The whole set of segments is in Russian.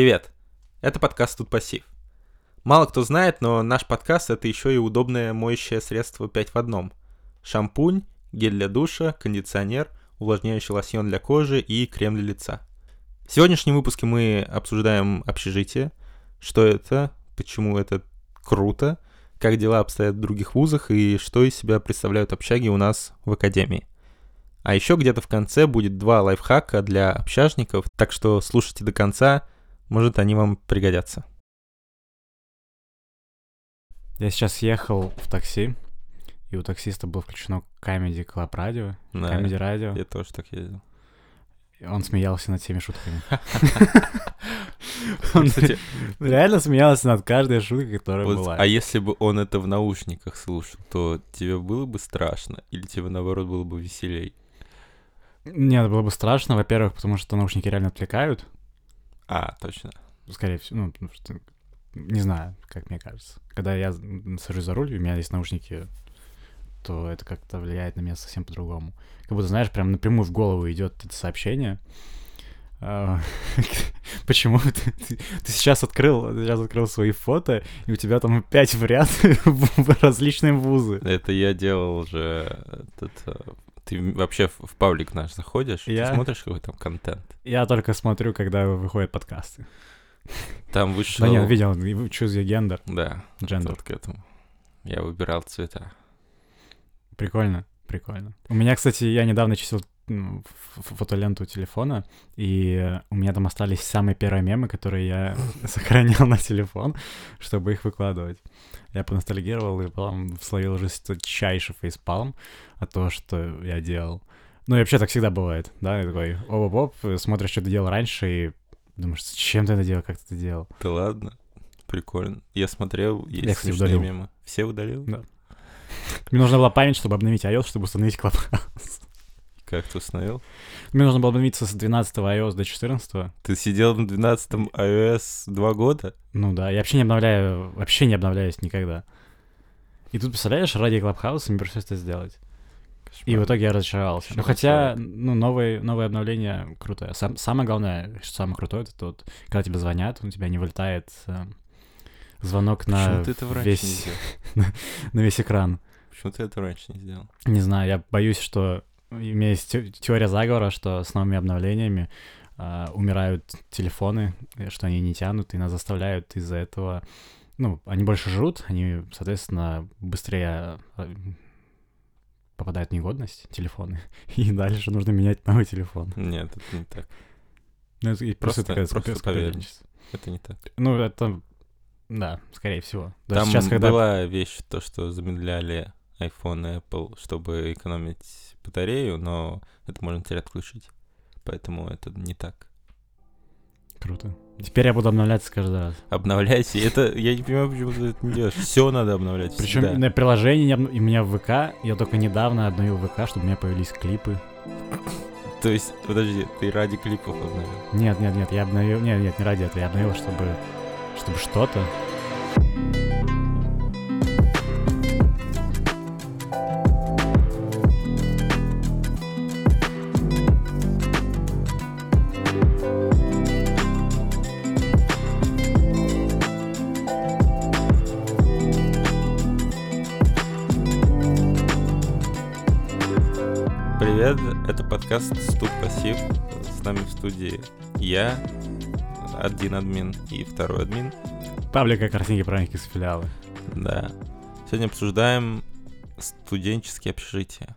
Привет! Это подкаст «Тут пассив». Мало кто знает, но наш подкаст — это еще и удобное моющее средство 5 в одном. Шампунь, гель для душа, кондиционер, увлажняющий лосьон для кожи и крем для лица. В сегодняшнем выпуске мы обсуждаем общежитие, что это, почему это круто, как дела обстоят в других вузах и что из себя представляют общаги у нас в академии. А еще где-то в конце будет два лайфхака для общажников, так что слушайте до конца, может они вам пригодятся. Я сейчас ехал в такси, и у таксиста было включено Comedy Club Radio, Да, Comedy Radio. Я тоже так ездил. и Он смеялся над всеми шутками. Он реально смеялся над каждой шуткой, которая была. а если бы он это в наушниках слушал, то тебе было бы страшно или тебе наоборот было бы веселей? Нет, было бы страшно, во-первых, потому что наушники реально отвлекают. А, точно. Скорее всего, ну, потому что... Не знаю, как мне кажется. Когда я сажусь за руль, у меня есть наушники, то это как-то влияет на меня совсем по-другому. Как будто, знаешь, прям напрямую в голову идет это сообщение. А, Почему ты, ты- ты сейчас открыл, ты сейчас открыл свои фото, и у тебя там пять в различные вузы. Это я делал уже... Этот, э, ты вообще в паблик наш заходишь, ты Я? смотришь какой там контент? Я только смотрю, когда выходят подкасты. Там вышел... Да нет, видел, choose your gender, Да, gender. вот к этому. Я выбирал цвета. Прикольно, прикольно. У меня, кстати, я недавно чистил фотоленту телефона, и у меня там остались самые первые мемы, которые я сохранял на телефон, чтобы их выкладывать. Я поностальгировал и потом словил жесточайший фейспалм от того, что я делал. Ну и вообще так всегда бывает, да, я такой, оп-оп, смотришь, что ты делал раньше, и думаешь, зачем ты это делал, как ты это делал? Да ладно? Прикольно. Я смотрел, есть Я, кстати, удалил. мемы. Все удалил? Да. Мне нужна была память, чтобы обновить iOS, чтобы установить Clubhouse. Как ты установил? Мне нужно было обновиться с 12 iOS до 14 Ты сидел на 12-м iOS два года? Ну да, я вообще не обновляю, вообще не обновляюсь никогда. И тут, представляешь, ради Clubhouse мне пришлось это сделать. И в итоге я разочаровался. Ну хотя, ну, новые, новые обновления крутое. Сам- самое главное, что самое крутое, это вот, когда тебе звонят, у тебя не вылетает э, звонок на Почему не весь, на весь экран. Почему ты это раньше не сделал? Не знаю, я боюсь, что у меня есть те- теория заговора, что с новыми обновлениями а, умирают телефоны, и что они не тянут, и нас заставляют из-за этого... Ну, они больше жрут, они, соответственно, быстрее а, попадают в негодность телефоны, и дальше нужно менять новый телефон. Нет, это не так. Ну, это Просто- просто скоп- поверь. скоропалительство. Это не так. Ну, это... Да, скорее всего. Даже Там сейчас, когда... была вещь, то, что замедляли iPhone и Apple, чтобы экономить батарею, но это можно теперь отключить. Поэтому это не так. Круто. Теперь я буду обновляться каждый раз. Обновляйте. Это я не понимаю, почему ты это не делаешь. Все надо обновлять. Причем всегда. на приложении у меня в ВК, я только недавно обновил ВК, чтобы у меня появились клипы. То есть, подожди, ты ради клипов обновил. Нет, нет, нет, я обновил. Нет, нет, не ради этого. Я обновил, чтобы. чтобы что-то. Подкаст Студ Пассив. С нами в студии я, один админ и второй админ. Паблика картинки праздники с филиала. Да. Сегодня обсуждаем студенческие общежития.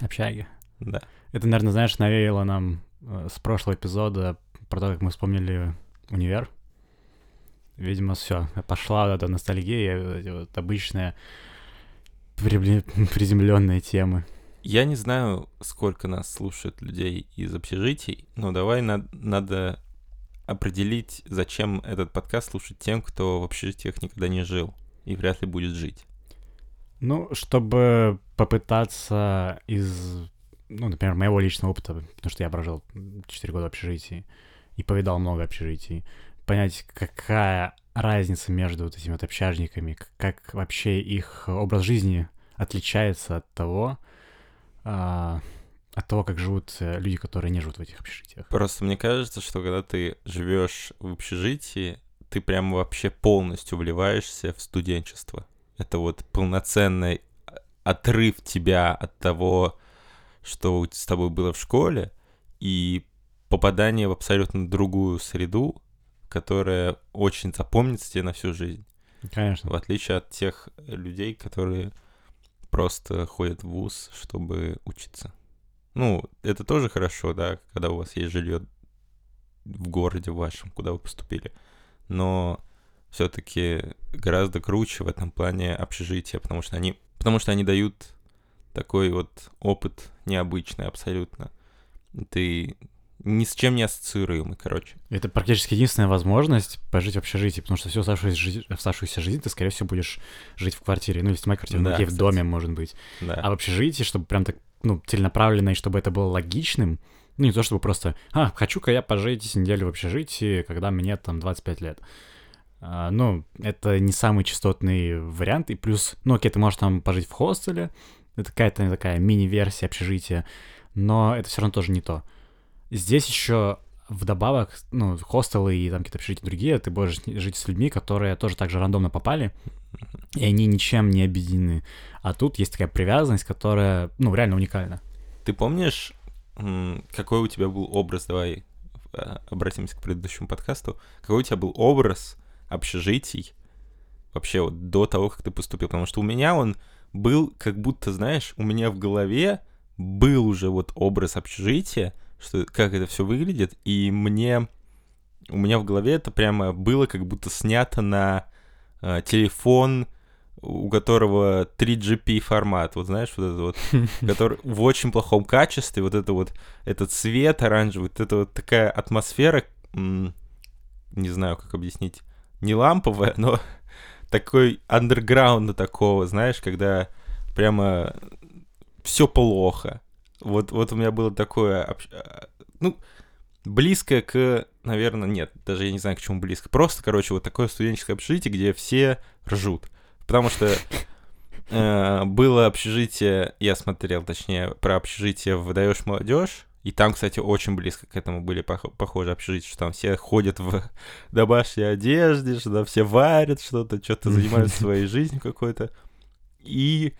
Общаги. Да. Это, наверное, знаешь, навеяло нам э, с прошлого эпизода про то, как мы вспомнили универ. Видимо, все. Пошла вот эта ностальгия, вот эти вот обычные приземленные темы. Я не знаю, сколько нас слушает людей из общежитий, но давай на- надо определить, зачем этот подкаст слушать тем, кто в общежитиях никогда не жил и вряд ли будет жить. Ну, чтобы попытаться из, ну, например, моего личного опыта, потому что я прожил 4 года в общежитии и повидал много общежитий, понять, какая разница между вот этими вот общажниками, как вообще их образ жизни отличается от того, а, от того, как живут э, люди, которые не живут в этих общежитиях. Просто мне кажется, что когда ты живешь в общежитии, ты прям вообще полностью вливаешься в студенчество. Это вот полноценный отрыв тебя от того, что с тобой было в школе, и попадание в абсолютно другую среду, которая очень запомнится тебе на всю жизнь. Конечно. В отличие от тех людей, которые просто ходят в ВУЗ, чтобы учиться. Ну, это тоже хорошо, да, когда у вас есть жилье в городе вашем, куда вы поступили. Но все-таки гораздо круче в этом плане общежития, потому что они, потому что они дают такой вот опыт необычный абсолютно. Ты ни с чем не ассоциируемый, короче. Это практически единственная возможность пожить в общежитии, потому что всю оставшуюся жизнь, оставшуюся жизнь ты, скорее всего, будешь жить в квартире. Ну, или снимать квартиру, ну, Да, окей, в доме, может быть. Да. А в общежитии, чтобы прям так, ну, целенаправленно, и чтобы это было логичным, ну, не то чтобы просто, а, хочу-ка я пожить неделю в общежитии, когда мне там 25 лет. А, ну, это не самый частотный вариант, и плюс, ну, окей, ты можешь там пожить в хостеле, это какая-то такая мини-версия общежития, но это все равно тоже не то. Здесь еще вдобавок, ну, хостелы и там какие-то общежития другие, ты будешь жить с людьми, которые тоже так же рандомно попали, и они ничем не объединены. А тут есть такая привязанность, которая, ну, реально уникальна. Ты помнишь, какой у тебя был образ, давай э, обратимся к предыдущему подкасту, какой у тебя был образ общежитий вообще вот до того, как ты поступил? Потому что у меня он был как будто, знаешь, у меня в голове был уже вот образ общежития, что как это все выглядит, и мне у меня в голове это прямо было как будто снято на э, телефон, у которого 3GP формат, вот знаешь, вот это вот который в очень плохом качестве, вот это вот, этот цвет оранжевый, вот это вот такая атмосфера, не знаю, как объяснить, не ламповая, но такой андерграунда такого, знаешь, когда прямо все плохо. Вот, вот у меня было такое, общ- а, ну, близкое к, наверное, нет, даже я не знаю, к чему близко. Просто, короче, вот такое студенческое общежитие, где все ржут. Потому что э, было общежитие, я смотрел, точнее, про общежитие «Выдаешь молодежь», и там, кстати, очень близко к этому были пох- похожи общежития, что там все ходят в домашней одежде, что там все варят что-то, что-то занимаются своей жизнью какой-то. И,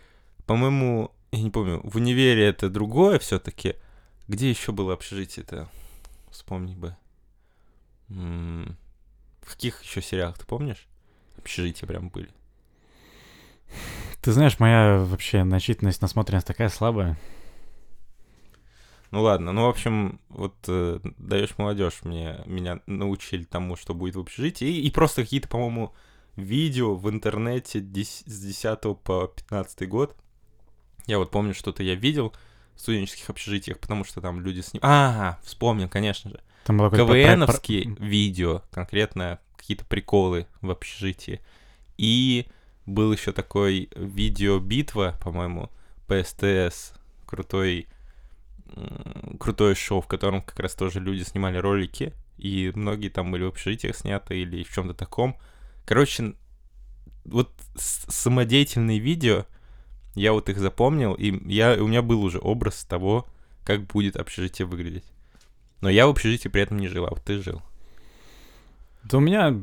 по-моему, я не помню, в универе это другое все-таки. Где еще было общежитие-то? Вспомни бы. В каких еще сериалах, ты помнишь? Общежития прям были. Ты знаешь, моя вообще начитанность, насмотренность такая слабая. Ну ладно, ну в общем, вот э, даешь молодежь мне меня научили тому, что будет в общежитии, и, и просто какие-то, по-моему, видео в интернете дес- с 10 по 15 год. Я вот помню, что-то я видел в студенческих общежитиях, потому что там люди с ним. А, вспомнил, конечно же. Там было какое-то про- КВНовские видео, конкретно какие-то приколы в общежитии. И был еще такой видео-битва, по-моему, по СТС, крутой, крутое шоу, в котором как раз тоже люди снимали ролики, и многие там были в общежитиях сняты или в чем-то таком. Короче, вот самодеятельные видео, я вот их запомнил, и я, у меня был уже образ того, как будет общежитие выглядеть. Но я в общежитии при этом не жил, а вот ты жил. Да у меня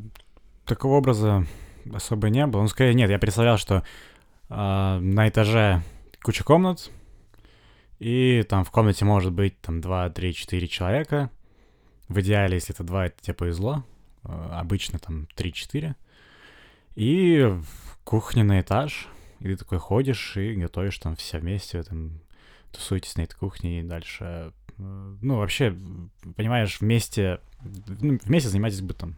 такого образа особо не было. Ну, скорее, нет, я представлял, что а, на этаже куча комнат, и там в комнате может быть там 2, 3, 4 человека. В идеале, если это 2, это тебе повезло. А, Обычно там 3-4. И в кухне на этаж. И ты такой ходишь и готовишь там все вместе, там тусуетесь на этой кухне и дальше... э, Ну, вообще, понимаешь, вместе, ну, вместе занимаетесь бытом.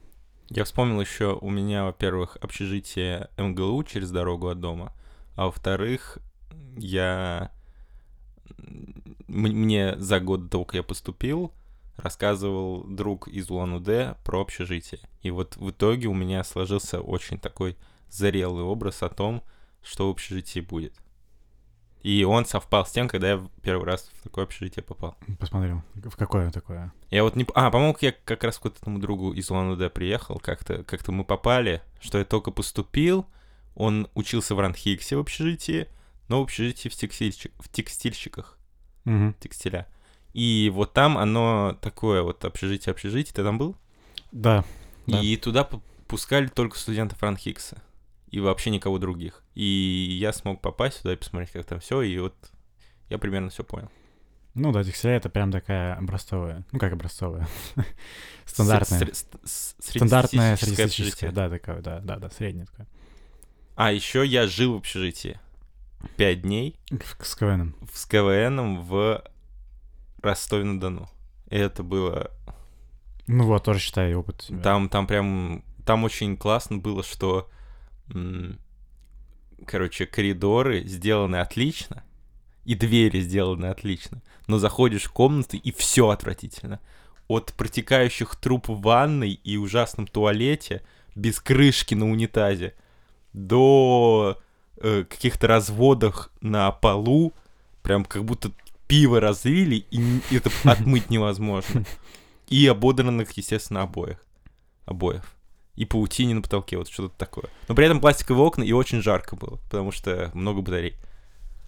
Я вспомнил еще, у меня, во-первых, общежитие МГУ через дорогу от дома, а во-вторых, я... Мне за год до того, как я поступил, рассказывал друг из Улан-Удэ про общежитие. И вот в итоге у меня сложился очень такой зрелый образ о том, что в общежитии будет. И он совпал с тем, когда я первый раз в такое общежитие попал. Посмотрел, в какое такое. Я вот не... А, по-моему, я как раз к вот этому другу из улан приехал, как-то как мы попали, что я только поступил, он учился в Ранхиксе в общежитии, но в общежитии в, текстильщик... в текстильщиках. Мгм. текстиля. И вот там оно такое вот общежитие-общежитие. Ты там был? Да. Да. И туда п- пускали только студентов Ранхикса. И вообще никого других. И я смог попасть сюда и посмотреть, как там все. И вот я примерно все понял. Ну да, текстиля это прям такая образцовая. Ну как образцовая? Стандартная. Стандартная среднестатистическая. Да, такая, да, да, да, средняя такая. А еще я жил в общежитии пять дней С КВНом. с КВНом в Ростове-на-Дону. И это было... Ну вот, тоже считаю опыт. Там, там прям... Там очень классно было, что... Короче, коридоры сделаны отлично, и двери сделаны отлично, но заходишь в комнаты, и все отвратительно. От протекающих труб в ванной и ужасном туалете, без крышки на унитазе, до э, каких-то разводах на полу, прям как будто пиво разлили, и это отмыть невозможно. И ободранных, естественно, обоих. Обоев. И паутине на потолке, вот что-то такое. Но при этом пластиковые окна, и очень жарко было, потому что много батарей.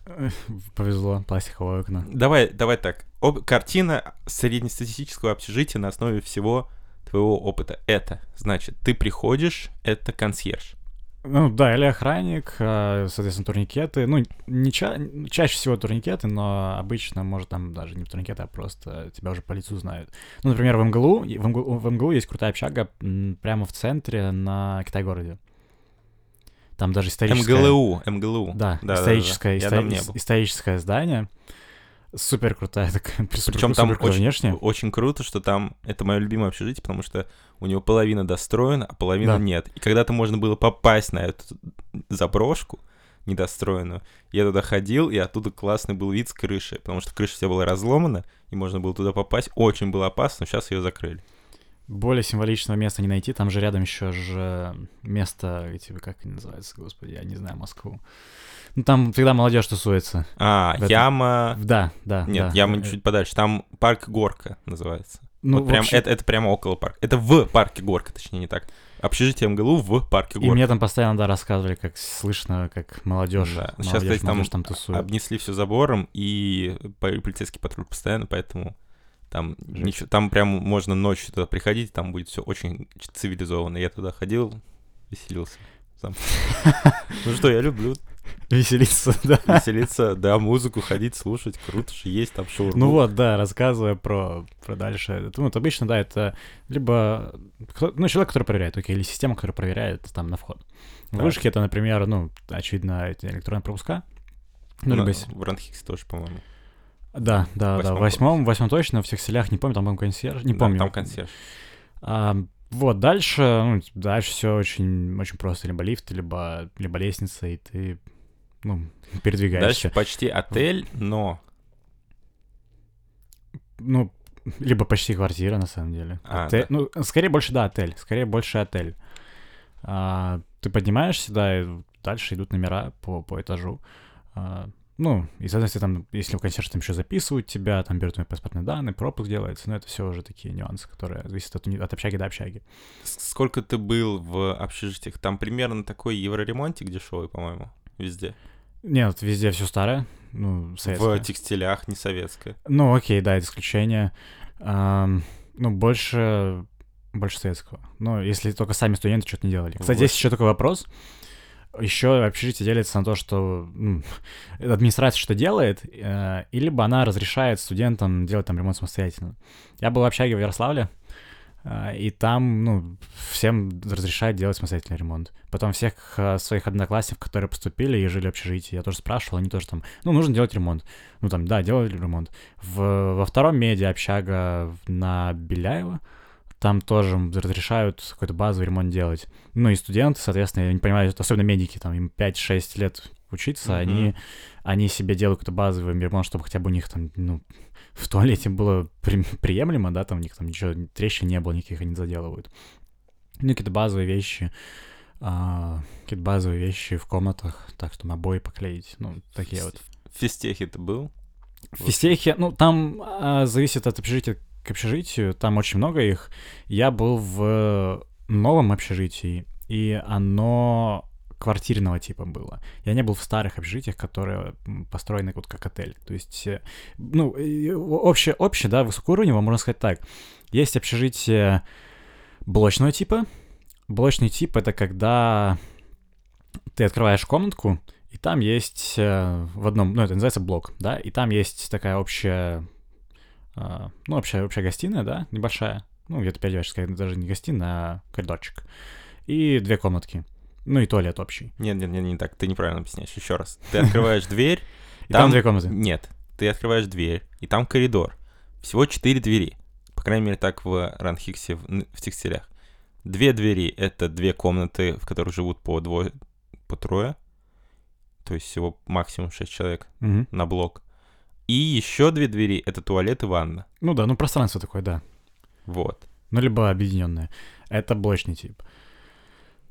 Повезло, пластиковое окно. Давай, давай так. Об- картина среднестатистического общежития на основе всего твоего опыта. Это, значит, ты приходишь, это консьерж. Ну да, или охранник, а, соответственно, турникеты. Ну, не ча- чаще всего турникеты, но обычно, может, там даже не турникеты, а просто тебя уже по лицу знают. Ну, например, в МГЛУ, в МГЛУ, в МГЛУ есть крутая общага прямо в центре на Китай-городе. Там даже историческое... МГЛУ, МГЛУ. Да, да, да. историческое, исто- там не был. историческое здание. Супер крутая такая, Причем там очень, внешне. очень круто, что там это мое любимое общежитие, потому что у него половина достроена, а половина Да. нет. И когда-то можно было попасть на эту заброшку недостроенную, я туда ходил, и оттуда классный был вид с крыши, потому что крыша вся была разломана, и можно было туда попасть. Очень было опасно, но сейчас ее закрыли. Более символичного места не найти. Там же рядом еще же место, эти, как они называются, господи, я не знаю, Москву. Ну, там всегда молодежь тусуется. А, В этом- яма... Да, да. Нет, да. яма чуть подальше. Там парк Горка называется. Ну, вот прям, общем, это, это прямо около парка. Это в парке Горка, точнее, не так. Общежитие МГЛУ в парке И Горка. мне там постоянно, да, рассказывали, как слышно, как молодежь, Да. молодежь, Сейчас, кстати, там молодежь там тусует. обнесли все забором, и по- полицейский патруль постоянно, поэтому там ничего, там прям можно ночью туда приходить, там будет все очень цивилизованно. Я туда ходил, веселился. сам. Ну что, я люблю Веселиться, да. веселиться, да, музыку ходить, слушать, круто же, есть там шоу. Ну вот, да, рассказывая про, про дальше. Ну, вот обычно, да, это либо кто- ну, человек, который проверяет, окей, или система, которая проверяет там на вход. В Да. вышке это, например, ну, очевидно, эти электронные пропуска. Ну, либо если- в Ранхиксе тоже, по-моему. Да, да, да. В восьмом, восьмом точно, в всех селях, не помню, там, по-моему, консьерж, не Да, помню. Там консьерж. А, вот, дальше, ну, дальше все очень, очень просто. Либо лифт, либо, либо лестница, и ты, ну, передвигаешься. Дальше почти отель, но... Ну, либо почти квартира, на самом деле. А, Отель- да. Ну, скорее больше, да, отель. Скорее больше отель. А, ты поднимаешься, да, и дальше идут номера по, по этажу. А, ну, и, соответственно, там, если в консьерж там еще записывают тебя, там берут твои паспортные данные, пропуск делается, но это все уже такие нюансы, которые зависят от, от общаги до общаги. Сколько ты был в общежитиях? Там примерно такой евроремонтик дешевый, по-моему, везде. Нет, везде все старое, ну, советское. В текстилях, не советское. Ну, окей, да, это исключение. Ам, ну, больше, больше советского. Ну, если только сами студенты что-то не делали. Кстати, Вот. здесь еще такой вопрос. Еще общежитие делится на то, что м, администрация что делает, э, и либо она разрешает студентам делать там ремонт самостоятельно. Я был в общаге в Ярославле, и там, ну, всем разрешают делать самостоятельный ремонт. Потом всех э, своих одноклассников, которые поступили и жили в общежитии, я тоже спрашивал, они тоже там, ну, нужно делать ремонт. Ну, там, да, делали ремонт. В, во втором медиа общага на Беляева, там тоже разрешают какой-то базовый ремонт делать. Ну и студенты, соответственно, я не понимаю, особенно медики, там им 5-6 лет учиться, Мгм. они, они себе делают какой-то базовый ремонт, чтобы хотя бы у них там, ну, в туалете было при- приемлемо, да, там у них там ничего, трещин не было никаких, они заделывают. Ну, какие-то базовые вещи, а, какие-то базовые вещи в комнатах, так что обои поклеить, ну, такие вот. В физтехе ты был? В физтехе, ну, там а, зависит от общежития к общежитию, там очень много их. Я был в новом общежитии, и оно квартирного типа было. Я не был в старых общежитиях, которые построены вот как отель. То есть, э, ну, общее, общее, да, высокоуровнево, можно сказать так. Есть общежитие блочного типа. Блочный тип — это когда ты открываешь комнатку, и там есть э, в одном, ну, это называется блок, да, и там есть такая общая, э, ну, общая, общая гостиная, да, небольшая, ну, где-то периодически, даже не гостиная, а коридорчик, и две комнатки, ну, и туалет общий. Нет, нет, нет, не так, ты неправильно объясняешь. Еще раз. Ты открываешь дверь. И там, две комнаты. Нет, ты открываешь дверь, и там коридор. Всего четыре двери. По крайней мере, так в Ранхиксе в, текстилях. Две двери — это две комнаты, в которых живут по двое, по трое. То есть всего максимум шесть человек на блок. И еще две двери — это туалет и ванна. Ну да, ну, пространство такое, да. Вот. Ну, либо объединенное. Это блочный тип.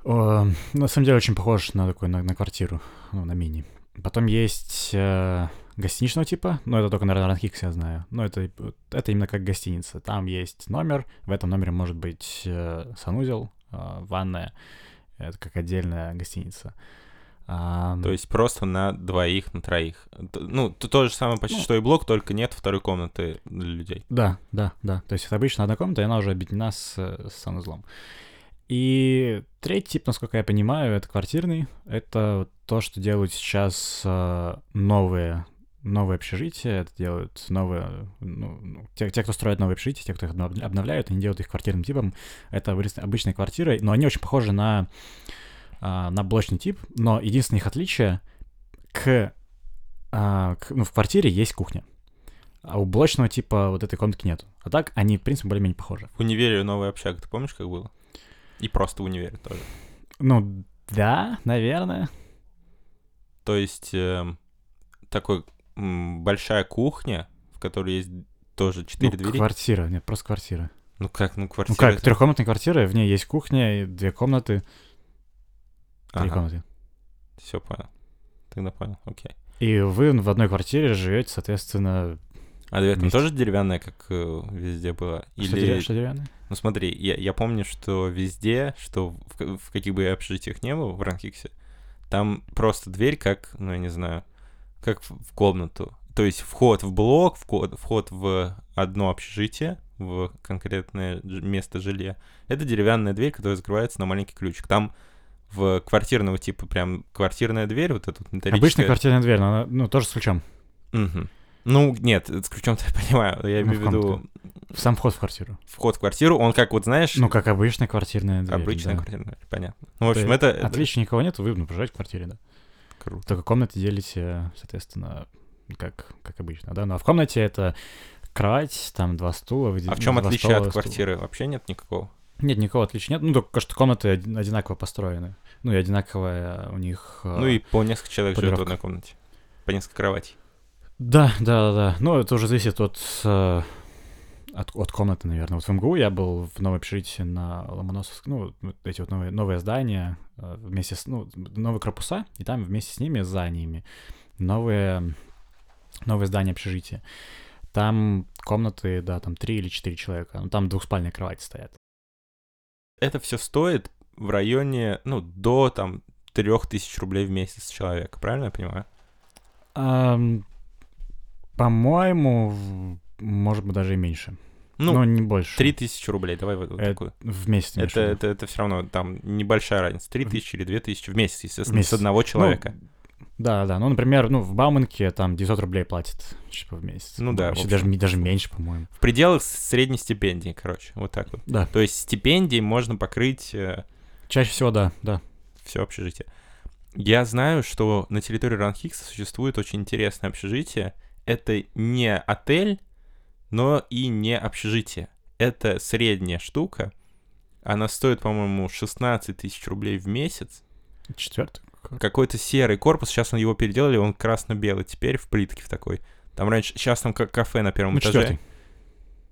О, на самом деле очень похож на такой, на, на квартиру, ну, на мини. Потом есть э, гостиничного типа, но это только, наверное, Ранхикс я знаю. Но это, это именно как гостиница. Там есть номер, в этом номере может быть э, санузел, э, ванная. Это как отдельная гостиница. А, То есть просто на двоих, на троих. Ну, то, то же самое почти Ну. что и блок, только нет второй комнаты для людей. Да, да, да. То есть это обычно одна комната, и она уже объединена с, с санузлом. И третий тип, насколько я понимаю, это квартирный. Это то, что делают сейчас э, новые, новые общежития. Это делают новые... Ну, ну, те, те, кто строят новые общежития, те, кто их обнов- обновляют, они делают их квартирным типом. Это обычные- квартиры, но они очень похожи на, а, на блочный тип. Но единственное их отличие к, а, к- Ну, в квартире есть кухня. А у блочного типа вот этой комнатки нет. А так они, в принципе, более-менее похожи. В универе новая общага, ты помнишь, как было? И просто в универе тоже. Ну, да, наверное. То есть эм, такой м, большая кухня, в которой есть тоже четыре ну, двери. квартира, нет, просто квартира. Ну как, ну Ну квартира. как, это- трехкомнатная квартира, в ней есть кухня, и две комнаты, три Ага, комнаты. все понял. Тогда понял, окей. И вы в одной квартире живете, соответственно, А дверь там тоже деревянная, как э, везде было? Или... что деревянное? Ну смотри, я, я помню, что везде, что в, в каких бы я общежитиях не был в Ранхиксе, там просто дверь как, ну я не знаю, как в, в комнату. То есть вход в блок, вход, вход в одно общежитие, в конкретное место жилья. Это деревянная дверь, которая закрывается на маленький ключик. Там в квартирного типа прям квартирная дверь, вот эта вот металлическая. Обычная квартирная дверь, но она, ну, тоже с ключом. Мгм. Ну, нет, с ключом-то я понимаю. Я Ну, имею в виду Сам вход в квартиру. вход в квартиру, он как вот, знаешь, Ну, как обычная квартирная дверь. обычная да. квартирная дверь, понятно. Ну, в общем, То это, Отличия никого нет, вы ну, проживаете в квартире, да. круто. Только комнаты делите, соответственно, как, как обычно, да. Ну, а в комнате это кровать, там два стула. А в чем отличие стола, от квартиры? Вообще нет никакого. Нет, никакого отличия нет. Ну, только что комнаты один- одинаково построены. Ну, и одинаковая у них... э, Ну и по несколько человек живет в одной комнате. По несколько кроватей. Да, да, да, да. Ну, это уже зависит от, э, от, от комнаты, наверное. Вот в МГУ я был в новом общежитии на Ломоносовском, ну, эти вот новые, новые здания э, вместе с, ну, новые корпуса, и там вместе с ними, за ними, новые, новые здания общежития. Там комнаты, да, там три или четыре человека. Ну, там двухспальные кровати стоят. Это все стоит в районе, ну, до там трех тысяч рублей в месяц человека, правильно я понимаю? Ам, по-моему, может быть, даже и меньше. Ну, Но не больше. три тысячи рублей, давай вот, Э, такую. В месяц. в Это, это, это все равно там небольшая разница. Три тысячи или две тысячи в месяц, естественно, месяц. с одного человека. Ну, да, да. Ну, например, ну, в Бауманке там 900 рублей платят типа, в месяц. Ну да, в Вообще даже, даже меньше, по-моему. В пределах средней стипендии, короче, вот так вот. Да. То есть стипендии можно покрыть Чаще всего, да, да. все общежитие. Я знаю, что на территории Ранхикса существует очень интересное общежитие. Это не отель, но и не общежитие. Это средняя штука. Она стоит, по-моему, 16 тысяч рублей в месяц. Четвертый. Какой-то серый корпус, сейчас он его переделали, он красно-белый теперь в плитке в такой. Там раньше, сейчас там как кафе на первом Ну, этаже. четвертый.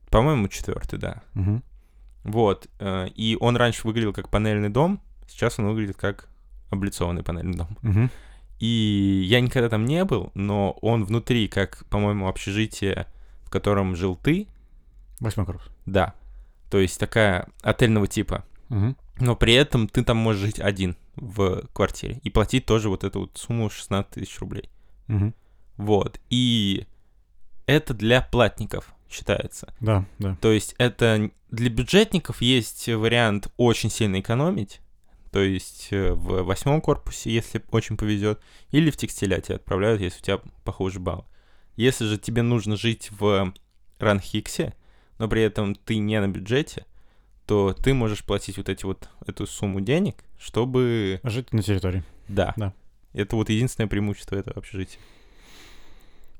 По-моему, четвертый, да. Мгм. Вот. э, И он раньше выглядел как панельный дом, сейчас он выглядит как облицованный панельный дом. Мгм. И я никогда там не был, но он внутри, как, по-моему, общежитие, котором жил ты, Восьмой корпус. да. То есть такая отельного типа. Мгм. Но при этом ты там можешь жить один. в квартире. И платить тоже вот эту вот сумму 16 тысяч рублей. Мгм. Вот. И это для платников считается. Да, да. То есть это для бюджетников есть вариант очень сильно экономить, то есть э, в восьмом корпусе, если очень повезет, или в текстиляте отправляют, если у тебя похожий балл. Если же тебе нужно жить в Ранхиксе, но при этом ты не на бюджете, то ты можешь платить вот эти вот эту сумму денег, чтобы... Жить на территории. Да. Да. Это вот единственное преимущество этого общежития.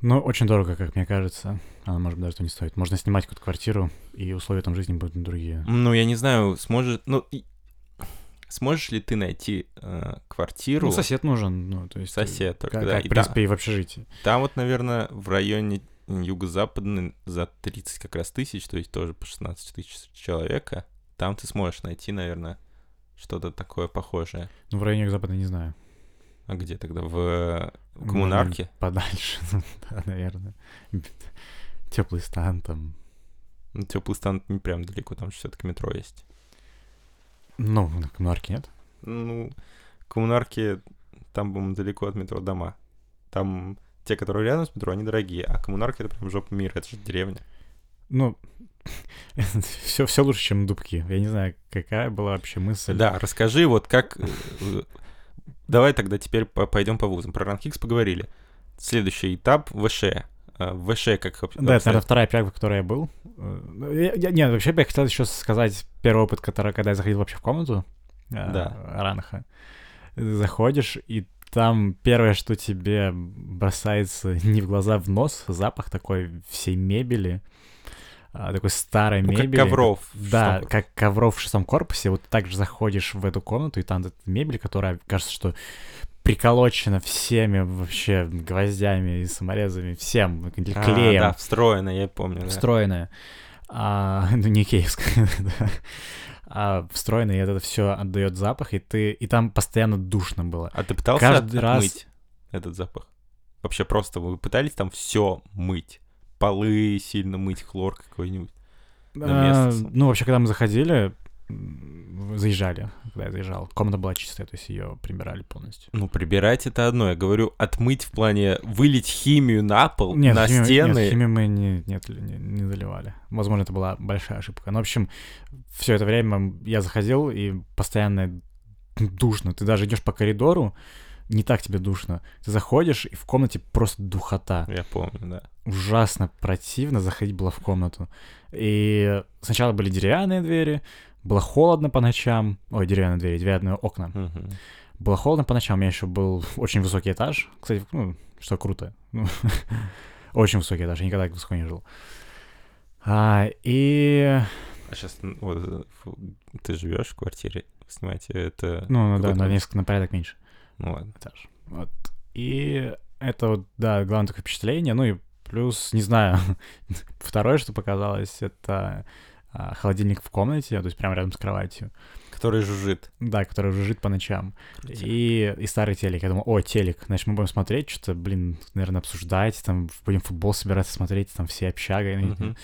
Но очень дорого, как мне кажется. Она, может быть, даже то не стоит. Можно снимать какую-то квартиру, и условия там жизни будут другие. Ну, я не знаю, сможет... Ну, сможешь ли ты найти э, квартиру... Ну, сосед нужен, ну, то есть... э, Сосед только, Как, да. как, И в принципе, и в общежитии. Там вот, наверное, в районе юго-западный за 30 как раз тысяч, то есть тоже по 16 тысяч человека. Там ты сможешь найти, наверное, что-то такое похожее. Ну, в районе Запада не знаю. А где тогда? В, Ну, коммунарке? Подальше, ну, да, наверное. Теплый стан там. Ну, теплый стан не прям далеко, там все-таки метро есть. Ну, на коммунарке нет. Ну, коммунарки, там, по-моему, далеко от метро дома. Там те, которые рядом с метро, они дорогие, а коммунарки это прям жопа мира, это же деревня. Ну, все, все лучше, чем дубки. Я не знаю, какая была вообще мысль. Да, расскажи, вот как... э, Давай тогда теперь по- пойдем по вузам. Про Ранхикс поговорили. Следующий этап — ВШ. А, ВШ как... об- Да, это, наверное, вторая пиак, в которой я был. Э, я- я- Нет, вообще бы я хотел еще сказать первый опыт, который, когда я заходил вообще в комнату э, Да. Ранха. Заходишь, и там первое, что тебе бросается не в глаза, в нос, запах такой всей мебели, а, такой старой Ну, как мебели. ковров. в Да, шестом как ковров в шестом корпусе. Вот так же заходишь в эту комнату, и там эта мебель, которая, кажется, что приколочена всеми вообще гвоздями и саморезами, всем, А, клеем да, встроено, я помню. да. встроенная. А, ну, не киевская, да. А встроенная, и это все отдает запах, и ты. И там постоянно душно было. А ты пытался Каждый от- раз- отмыть этот запах? Вообще просто вы пытались там все мыть? Полы сильно мыть, хлор какой-нибудь? А, ну, вообще, когда мы заходили, заезжали, когда я заезжал, комната была чистая, то есть ее прибирали полностью. Ну, прибирать это одно. Я говорю, отмыть в плане вылить химию на пол, Нет, на химию, стены. Нет, химию мы не, нет, не, не заливали. Возможно, это была большая ошибка. Но, в общем, все это время я заходил, и постоянно душно. Ты даже идешь по коридору, не так тебе душно. Ты заходишь, и в комнате просто духота. Я помню, да. Ужасно противно заходить было в комнату. И сначала были деревянные двери, было холодно по ночам. Ой, деревянные двери, деревянные окна. Мгм. Было холодно по ночам, у меня еще был очень высокий этаж. Кстати, ну, что круто. Ну, очень высокий этаж, я никогда так высоко не жил. А, и... А сейчас вот, ты живешь в квартире, снимаете это... Ну, ну да, на несколько, на порядок меньше Ну ладно. этаж. Вот. И это вот, да, главное такое впечатление. Ну и плюс, не знаю, второе, что показалось, это холодильник в комнате, то есть прямо рядом с кроватью. Который жужжит. Да, который жужжит по ночам. Крутяк. И, и старый телек. Я думал, о, телек, значит, мы будем смотреть, что-то, блин, наверное, обсуждать, там, будем футбол собираться смотреть, там, все общага, Мгм.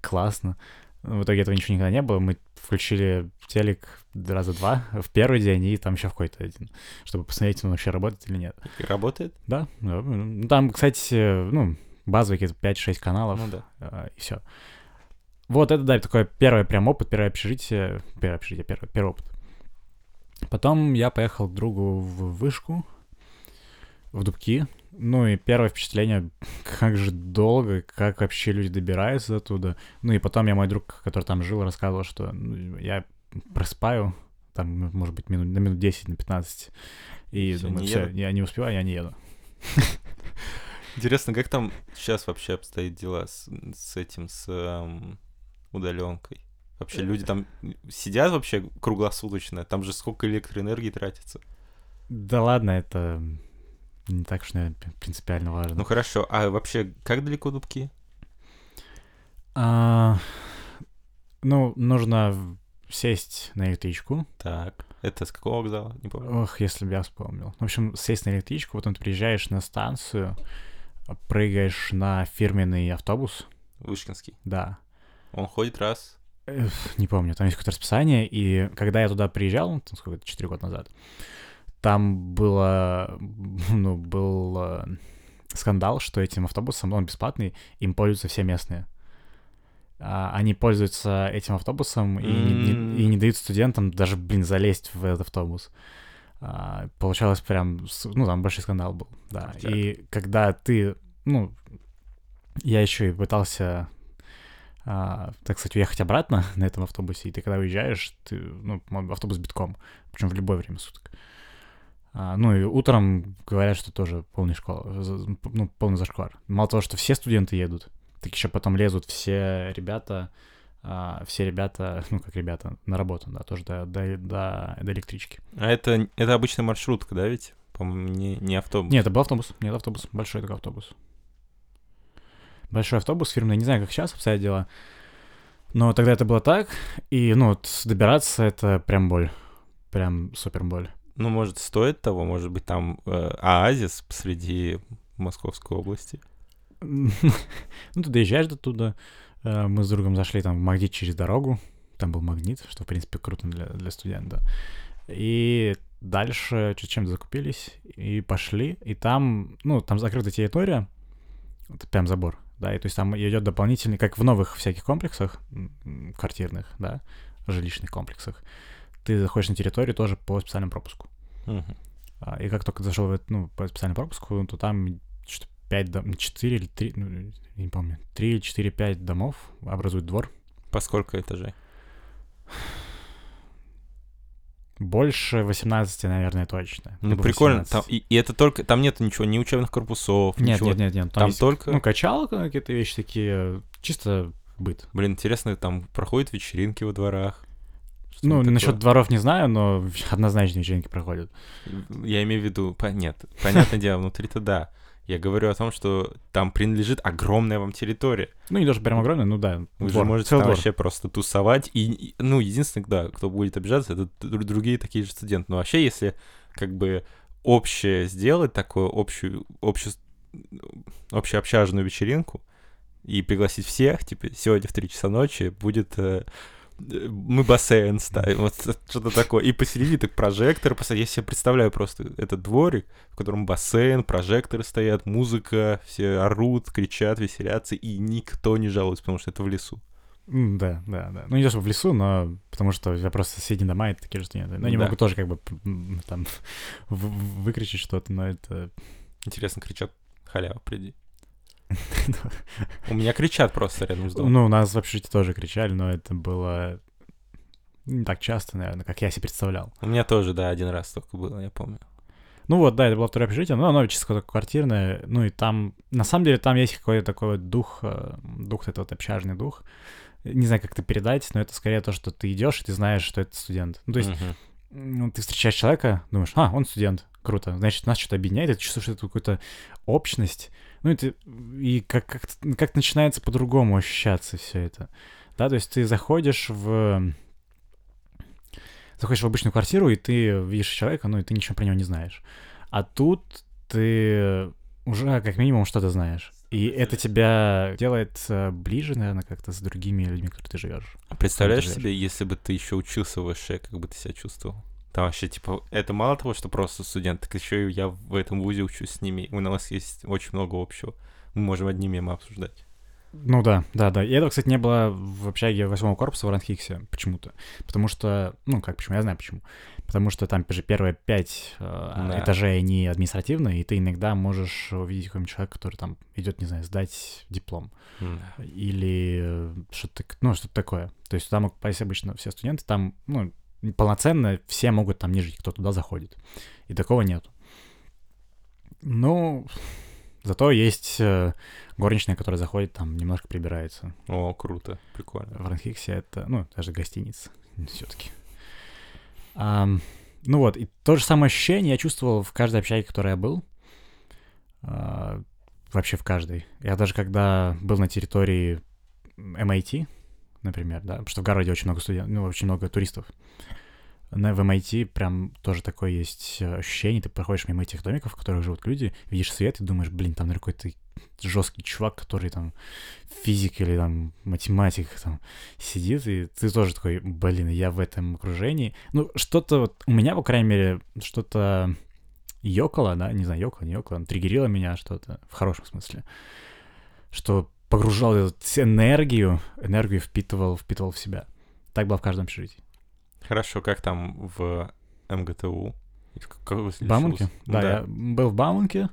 классно. В итоге этого ничего никогда не было. Мы включили телек раза два в первый день и там еще в какой-то один, чтобы посмотреть, он вообще работает или нет. И работает? Да, да. Ну, там, кстати, ну, базовые какие-то 5-6 каналов, Ну да. а, и все. Вот это, да, такой первый прям опыт, первое общежитие, первое общежитие, первый, первый опыт. Потом я поехал к другу в вышку, в Дубки. Ну и первое впечатление, как же долго, как вообще люди добираются оттуда. Ну и потом я мой друг, который там жил, рассказывал, что ну, я проспаю, там, может быть, минут, на минут 10, на 15. И Всё, думаю, не все, еду. я не успеваю, я не еду. Интересно, как там сейчас вообще обстоят дела с, с этим, с удаленкой? Вообще люди там сидят вообще круглосуточно? Там же сколько электроэнергии тратится? Да ладно, это не так уж, наверное, принципиально важно. Ну хорошо, а вообще как далеко Дубки? А, ну, нужно сесть на электричку. Так, это с какого вокзала? Не помню. Ох, если бы я вспомнил. В общем, сесть на электричку, потом ты приезжаешь на станцию, прыгаешь на фирменный автобус. Вышкинский. Да. Он ходит раз. Эх, Не помню, там есть какое-то расписание, и когда я туда приезжал, ну, там сколько, 4 года назад, там было, ну, был э, скандал, что этим автобусом, он бесплатный, им пользуются все местные. А, они пользуются этим автобусом и, не, не- и не дают студентам даже, блин, залезть в этот автобус. А, получалось прям, ну, там большой скандал был, да. Крутяк. И когда ты, ну, я еще и пытался, а, так сказать, уехать обратно на этом автобусе, и ты когда уезжаешь, ты, ну, автобус битком, причем в любое время суток. А, ну и утром говорят, что тоже полный школа, ну, полный зашквар. Мало того, что все студенты едут, так еще потом лезут все ребята, а, все ребята, ну как ребята, на работу, да, тоже до, до, до, до электрички. А это, это обычная маршрутка, да, ведь? По-моему, не, не автобус. Нет, это был автобус, нет, автобус, большой такой автобус. Большой автобус фирменный, не знаю, как сейчас обстоят дела, но тогда это было так, и, ну, вот добираться это прям боль, прям супер боль. Ну, может, стоит того? Может быть, там э, оазис посреди Московской области? Ну, ты доезжаешь до туда. э, Мы с другом зашли там в магнит через дорогу. Там был магнит, что, в принципе, круто для, для студента. И дальше чуть чем закупились и пошли. И там, ну, там закрытая территория. Это прям забор, да. И то есть там идет дополнительный, как в новых всяких комплексах квартирных, да, жилищных комплексах. Ты заходишь на территорию тоже по специальному пропуску. А, И как только зашел в это, ну, по специальному пропуску, то там что 5 дом, 4 или 3, ну, не помню, 3 или 4, 5 домов образуют двор. По сколько этажей? Больше 18, наверное, точно. Ну, прикольно. 18. Там, и, и это только... Там нет ничего, ни учебных корпусов, Нет, ничего. нет, нет, нет. Там есть, только... Ну, качалка, какие-то вещи такие, чисто быт. Блин, интересно, там проходят вечеринки во дворах. Что Ну, насчет дворов не знаю, но однозначно вечеринки проходят. Я имею в виду... Нет, понятное дело, внутри-то да. Я говорю о том, что там принадлежит огромная вам территория. Ну, не даже прям огромный, ну да. Вы двор, же можете там двор. вообще просто тусовать. И, и- ну, единственный, да, кто будет обижаться, это другие такие же студенты. Но вообще, если как бы общее сделать, такую общую, общую, общеобщажную вечеринку и пригласить всех, типа, сегодня в 3 часа ночи будет... э, мы бассейн ставим, вот что-то такое. И посередине так прожектор. Я себе представляю просто этот дворик, в котором бассейн, прожекторы стоят, музыка, все орут, кричат, веселятся, и никто не жалуется, потому что это в лесу. Да, да, да. Ну, не то, что в лесу, но потому что я просто соседние дома, это такие же студенты. Но они Да. могут тоже как бы там в- в- выкричать что-то, но это... Интересно, кричат, халява, приди. У меня кричат просто рядом с домом. Ну, у нас в общежитии тоже кричали, но это было не так часто, наверное, как я себе представлял. У меня тоже, да, один раз только было, я помню. Ну вот, да, это было второе общежитие, но оно чисто квартирное, ну и там, на самом деле, там есть какой-то такой вот дух, э, дух, это вот общажный дух. Не знаю, как это передать, но это скорее то, что ты идешь, и ты знаешь, что это студент. Ну, то есть Мгм. ну, ты встречаешь человека, думаешь, а, он студент, круто, значит, нас что-то объединяет, и ты чувствуешь эту какую-то общность, ну, ты, и как, как, как начинается по-другому ощущаться все это, да, то есть ты заходишь в... Заходишь в обычную квартиру, и ты видишь человека, ну, и ты ничего про него не знаешь. А тут ты уже как минимум что-то знаешь. И это тебя делает э, ближе, наверное, как-то с другими людьми, которые ты живешь. А Представляешь живешь. себе, если бы ты еще учился в ВШ, как бы ты себя чувствовал? Там вообще, типа, это мало того, что просто студент, так еще и я в этом вузе учусь с ними. У нас есть очень много общего. Мы можем одни мемы обсуждать. Ну да, да, да. И этого, кстати, не было в общаге восьмого корпуса в Ранхиксе почему-то. Потому что, ну как почему, я знаю почему. Потому что там же первые пять э, Да. этажей, они административные, и ты иногда можешь увидеть какого-нибудь человека, который там идет, не знаю, сдать диплом. М-да. Или что-то, ну, что-то такое. То есть туда могут попасть обычно все студенты, там, ну, полноценно все могут там не жить, кто туда заходит. И такого нету. Ну, зато есть э, горничная, которая заходит, там немножко прибирается. О, круто, прикольно. В Ранхиксе это, ну, даже гостиница все-таки. ну вот, и то же самое ощущение я чувствовал в каждой общаге, в которой я был. А, вообще в каждой. Я даже когда был на территории MIT, например, да, потому что в Гарварде очень много студентов, ну, очень много туристов. на, в MIT прям тоже такое есть ощущение, ты проходишь мимо этих домиков, в которых живут люди, видишь свет и думаешь, блин, там какой-то жесткий чувак, который там физик или там математик там сидит, и ты тоже такой, блин, я в этом окружении. Ну, что-то вот у меня, по крайней мере, что-то ёкало, да, не знаю, ёкало, не ёкало, триггерило меня что-то, в хорошем смысле, что погружал эту энергию, энергию впитывал, впитывал в себя. Так было в каждом общежитии. Хорошо, как там в МГТУ? В Бауманке? Да, да, я был в Бауманке.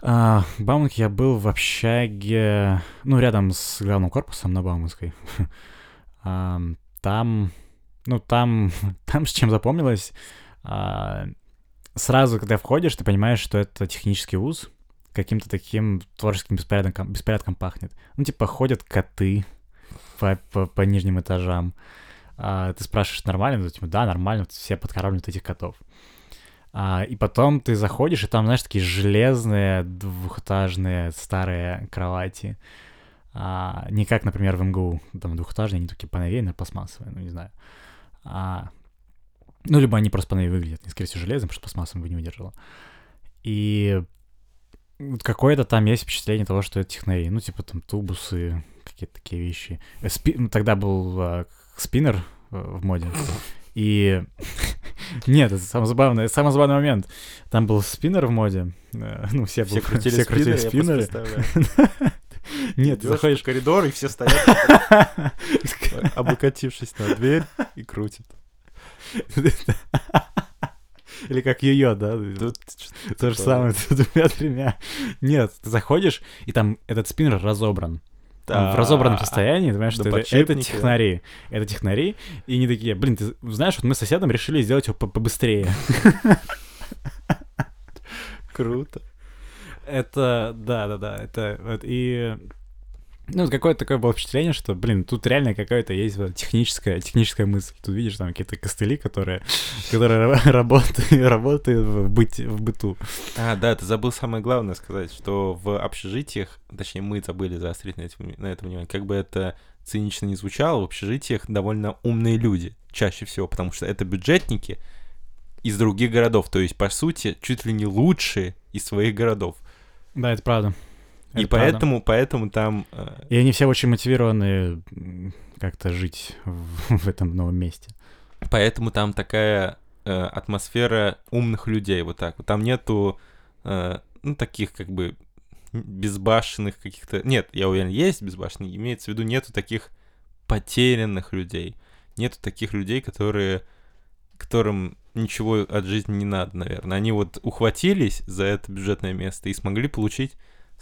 А, в Бауманке я был в общаге, ну, рядом с главным корпусом на Бауманской. а, там, ну, там, там с чем запомнилось, а, сразу, когда входишь, ты понимаешь, что это технический вуз, каким-то таким творческим беспорядком, беспорядком пахнет. Ну, типа, ходят коты по, по, по нижним этажам. А, ты спрашиваешь, нормально? Ну, типа, да, нормально, все подкармливают этих котов. А, и потом ты заходишь, и там, знаешь, такие железные двухэтажные старые кровати. А, не как, например, в МГУ, там двухэтажные, они такие поновейные, пластмассовые, ну, не знаю. А, ну, либо они просто поновее выглядят, не, скорее всего, железным, потому что пластмассовым бы не выдержало. И какое-то там есть впечатление того, что это технари. Ну, типа там тубусы, какие-то такие вещи. Э, спи... Ну, тогда был uh, спиннер uh, в моде. И... Нет, это самый забавный, самый забавный момент. Там был спиннер в моде. Uh, ну, все, все был, крутили все крутили спиннеры. Нет, ты заходишь в коридор, и все стоят, облокотившись на дверь, и крутят. Или как ее, да? То же самое, двумя-тремя. Нет, ты заходишь, и там этот спиннер разобран. в разобранном состоянии, ты понимаешь, что это, технари. Это технари, и они такие, блин, ты знаешь, вот мы с соседом решили сделать его побыстрее. Круто. Это, да-да-да, это, и ну, какое-то такое было впечатление, что, блин, тут реально какая-то есть вот техническая, техническая мысль. Тут видишь там какие-то костыли, которые, которые работают, работают в, быть, в быту. А, да, ты забыл самое главное сказать, что в общежитиях, точнее, мы забыли заострить на, этом, на этом внимание, как бы это цинично не звучало, в общежитиях довольно умные люди чаще всего, потому что это бюджетники из других городов, то есть, по сути, чуть ли не лучшие из своих городов. Да, это правда. И поэтому, поэтому там... Э, И они все очень мотивированы как-то жить в, в этом новом месте. Поэтому там такая э, атмосфера умных людей, вот так вот. Там нету, э, ну, таких как бы безбашенных каких-то... Нет, я уверен, есть безбашенные, имеется в виду нету таких потерянных людей. Нету таких людей, которые которым ничего от жизни не надо, наверное. Они вот ухватились за это бюджетное место и смогли получить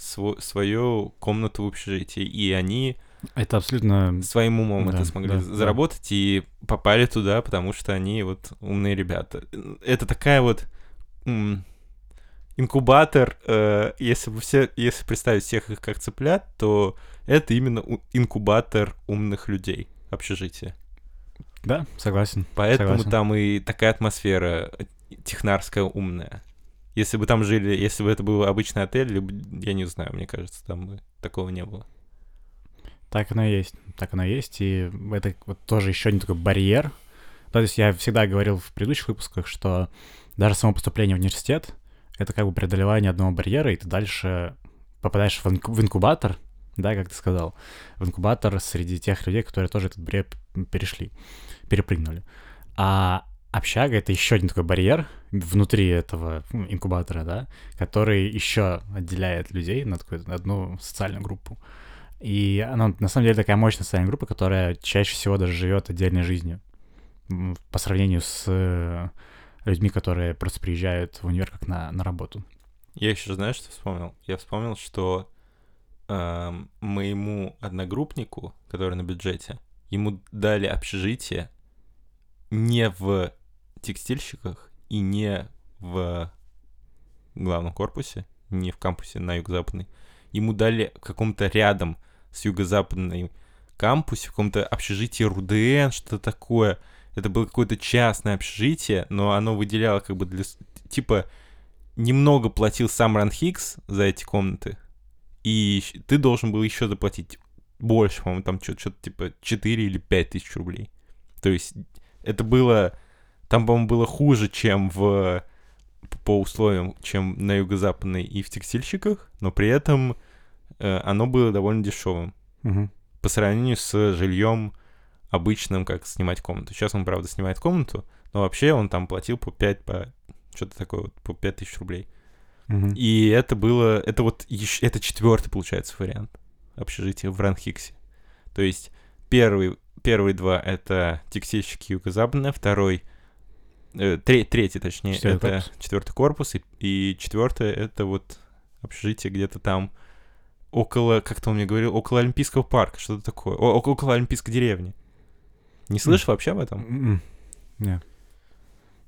св- свою комнату в общежитии, и они это абсолютно своим умом да, это смогли да, заработать да. и попали туда, потому что они вот умные ребята. Это такая вот м- инкубатор, э, если бы все, если представить всех их как цыплят, то это именно инкубатор умных людей общежития. Да, согласен. Поэтому согласен. там и такая атмосфера технарская умная. Если бы там жили, если бы это был обычный отель, я не знаю, мне кажется, там бы такого не было. Так оно и есть, так оно и есть, и это вот тоже еще один такой барьер. То есть я всегда говорил в предыдущих выпусках, что даже само поступление в университет — это как бы преодолевание одного барьера, и ты дальше попадаешь в инкубатор, да, как ты сказал, в инкубатор среди тех людей, которые тоже этот барьер перешли, перепрыгнули. А общага — это еще один такой барьер внутри этого ну, инкубатора, да, который еще отделяет людей на такую одну социальную группу. И она на самом деле такая мощная социальная группа, которая чаще всего даже живет отдельной жизнью по сравнению с э, людьми, которые просто приезжают в универ как на, на работу. Я еще знаешь, что вспомнил? Я вспомнил, что э, моему одногруппнику, который на бюджете, ему дали общежитие не в текстильщиках и не в главном корпусе, не в кампусе на юго-западный. Ему дали в каком-то рядом с юго-западной кампусе, в каком-то общежитии РУДН, что-то такое. Это было какое-то частное общежитие, но оно выделяло как бы для... Типа, немного платил сам Ранхикс за эти комнаты, и ты должен был еще заплатить больше, по-моему, там что-то типа 4 или 5 тысяч рублей. То есть это было Там, по-моему, было хуже, чем в по условиям, чем на юго-западной и в текстильщиках, но при этом э, оно было довольно дешевым Мгм. по сравнению с жильем обычным, как снимать комнату. Сейчас он, правда, снимает комнату, но вообще он там платил по 5, по что-то такое, вот, по 5 тысяч рублей. Мгм. И это было, это вот, ещё- это четвертый, получается, вариант общежития в Ранхиксе. То есть первый, первые два — это текстильщики юго-западная, второй, э, тре- третий, точнее, Четвёртый это корпус. четвертый корпус, и, и четвертое — это вот общежитие где-то там около, как-то он мне говорил, около Олимпийского парка, что-то такое, О- около, Олимпийской деревни. Не слышал вообще об этом? М-м. Не.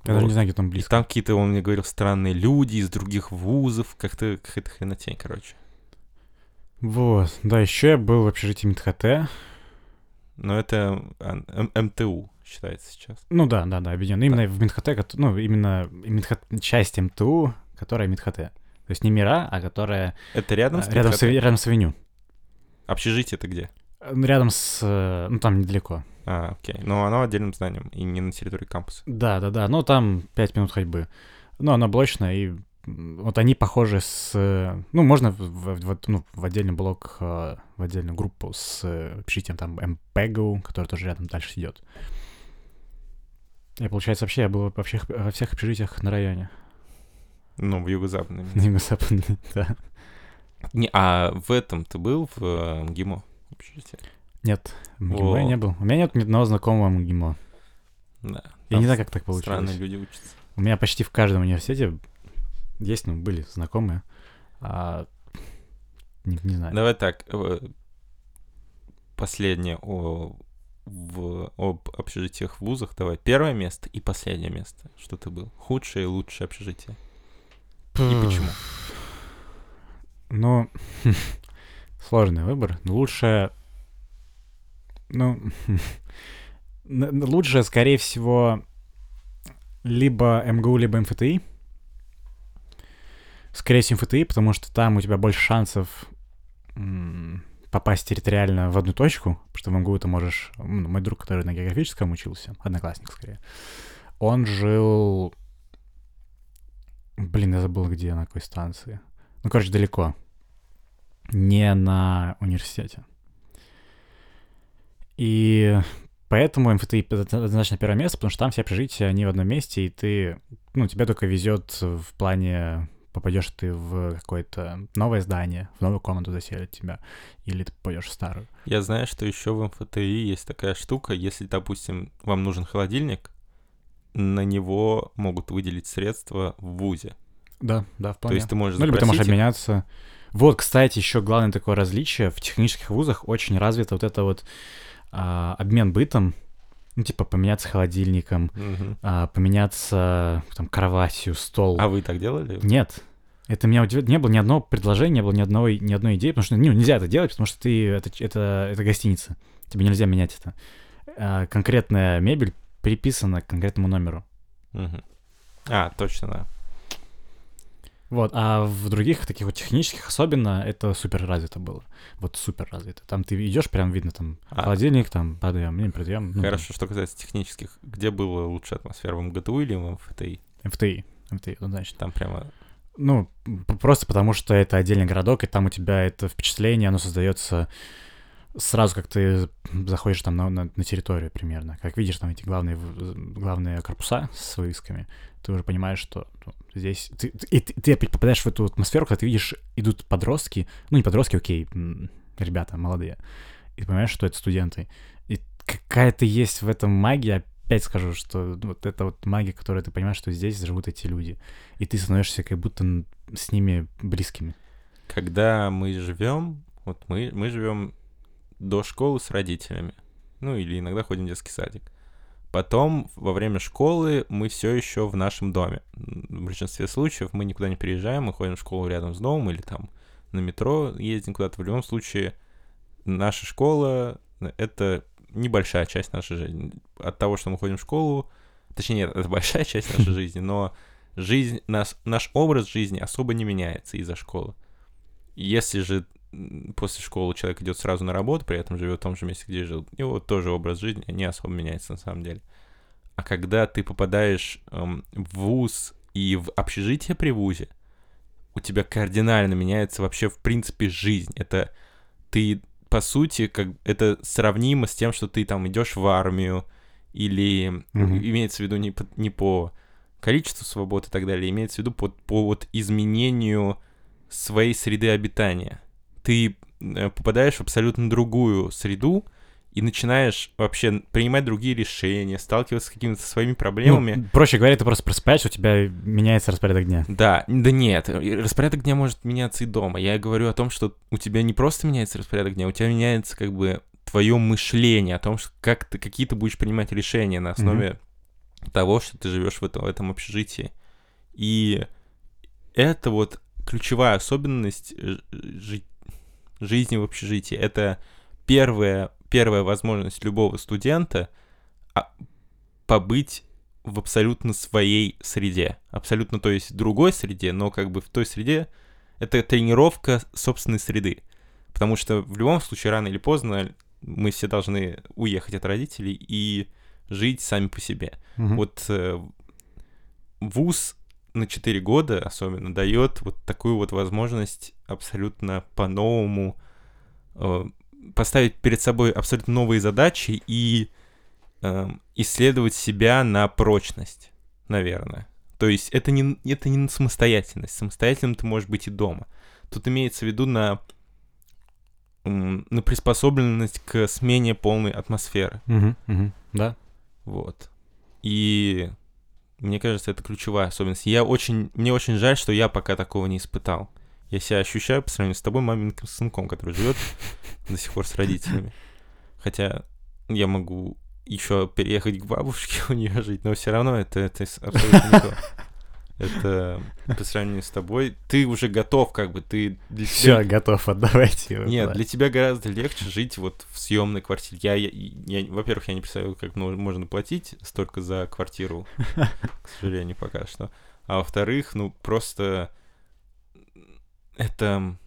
Я даже Вот. не знаю, где там И близко. там какие-то, он мне говорил, странные люди из других вузов, как-то какая-то хренотень, короче. Вот. Да, еще я был в общежитии МИДХТ. Но это а, МТУ считается сейчас. Ну да, да, да, объединенно. Именно в МИДХТ, кот- ну, именно МИДХТ, часть МТУ, которая МИДХТ. То есть не МИРА, а которая Это рядом с а, рядом, с, рядом с авеню. Общежитие это где? Э, ну, Рядом с... э, Ну, там недалеко. А, окей. Но оно отдельным зданием и не на территории кампуса. Да, да, да. Ну, там 5 минут ходьбы. Ну, оно блочное, и вот они похожи с... э, Ну, можно в, в- в- ну, в отдельный блок, э, в отдельную группу с э, общежитием там МПГУ, который тоже рядом дальше идет. И получается, вообще я был во всех, во всех общежитиях на районе. Ну, в юго-западном. На юго-западной, да. Не, а в этом ты был в э, МГИМО общежитие? Нет, в МГИМО я не был. У меня нет ни одного знакомого МГИМО. Да. Я не знаю, как так получилось. Странные люди учатся. У меня почти в каждом университете есть, ну, были знакомые. А... Не, не знаю. Давай так. э, Последнее о, в, об общежитиях в вузах. Давай. Первое место и последнее место. Что ты был? Худшее и лучшее общежитие. И почему? Ну, сложный выбор. Но Лучше... Ну, лучше, скорее всего, либо МГУ, либо МФТИ. Скорее всего, МФТИ, потому что там у тебя больше шансов попасть территориально в одну точку, потому что в МГУ ты можешь... ну, мой друг, который на географическом учился, одноклассник скорее, он жил... Блин, я забыл, где, на какой станции. Ну, короче, далеко. Не на университете. И поэтому МФТИ это однозначно первое место, потому что там все общежития, они в одном месте, и ты, ну, тебя только везет в плане попадешь ты в какое-то новое здание, в новую комнату заселят тебя, или ты попадешь в старую. Я знаю, что еще в МФТИ есть такая штука, если, допустим, вам нужен холодильник, на него могут выделить средства в ВУЗе. Да, да, То вполне. есть ты можешь Ну, либо ты можешь обменяться. Вот, кстати, еще главное такое различие. В технических вузах очень развито вот это вот а, обмен бытом. Ну, типа, поменяться холодильником, Мгм. а, поменяться там кроватью, стол. А вы так делали? Нет. Это меня удивляет. Не было ни одного предложения, не было ни одной, ни одной идеи, потому что ну, нельзя это делать, потому что ты это, это, это гостиница. Тебе нельзя менять это. А, конкретная мебель приписана к конкретному номеру. Мгм. А, точно, да. Вот, а в других таких вот технических особенно это супер развито было. Вот супер развито. Там ты идешь, прям видно там А. холодильник, там подаем, не продаем. Ну, Хорошо, что касается технических, где была лучшая атмосфера, в МГТУ или в МФТИ? там МФТИ, МФТИ, однозначно. Там прямо... Ну, просто потому что это отдельный городок, и там у тебя это впечатление, оно создается сразу, как ты заходишь там на, на- на территорию примерно. Как видишь там эти главные, главные корпуса с вывесками, ты уже понимаешь, что ну, здесь... Ты, ты- и ты, опять попадаешь в эту атмосферу, когда ты видишь, идут подростки, ну не подростки, окей, ребята молодые, и ты понимаешь, что это студенты. И какая-то есть в этом магия, опять скажу, что вот это вот магия, которая ты понимаешь, что здесь живут эти люди. И ты становишься как будто с ними близкими. Когда мы живем, вот мы, мы живем до школы с родителями. Ну, или иногда ходим в детский садик. Потом, во время школы, мы все еще в нашем доме. В большинстве случаев мы никуда не переезжаем, мы ходим в школу рядом с домом или там на метро ездим куда-то. В любом случае, наша школа — это небольшая часть нашей жизни. От того, что мы ходим в школу, точнее, нет, это большая часть нашей жизни, но жизнь, наш, наш образ жизни особо не меняется из-за школы. Если же после школы человек идет сразу на работу, при этом живет в том же месте, где жил, его тоже образ жизни не особо меняется на самом деле. а когда ты попадаешь эм, в вуз и в общежитие при вузе, у тебя кардинально меняется вообще в принципе жизнь. Это ты по сути как это сравнимо с тем, что ты там идешь в армию или Мгм. имеется в виду не по, не по количеству свобод и так далее, имеется в виду по, по вот изменению своей среды обитания. Ты э, попадаешь в абсолютно другую среду и начинаешь вообще принимать другие решения, сталкиваться с какими-то своими проблемами. Ну, проще говоря, ты просто просыпаешься, у тебя меняется распорядок дня. Да, да нет, распорядок дня может меняться и дома. Я говорю о том, что у тебя не просто меняется распорядок дня, у тебя меняется как бы твое мышление о том, что как ты, какие ты будешь принимать решения на основе того, что ты живешь в этом, в этом общежитии. И это вот ключевая особенность э, жи- жизни в общежитии. Это первая, первая возможность любого студента а, побыть в абсолютно своей среде. Абсолютно, то есть, другой среде, но как бы в той среде это тренировка собственной среды. Потому что в любом случае, рано или поздно, мы все должны уехать от родителей и жить сами по себе. Мгм. Вот э, вуз на 4 года особенно дает вот такую вот возможность абсолютно по-новому э, поставить перед собой абсолютно новые задачи и э, исследовать себя на прочность, наверное. То есть это не, это не самостоятельность. Самостоятельным ты можешь быть и дома. Тут имеется в виду на, на приспособленность к смене полной атмосферы. Мгм, мгм, Да. Вот. И мне кажется, это ключевая особенность. Я очень, мне очень жаль, что я пока такого не испытал. Я себя ощущаю по сравнению с тобой маменьким сынком, который живет до сих пор с родителями. Хотя я могу еще переехать к бабушке у нее жить, но все равно это, это абсолютно не то. Это по сравнению с тобой. Ты уже готов, как бы, ты для тебя- Все, готов, отдавайте его. нет, для тебя гораздо легче жить вот в съемной квартире. Я, я, я- во-первых, я не представляю, как можно платить столько за квартиру, к сожалению, пока что. А во-вторых, ну просто это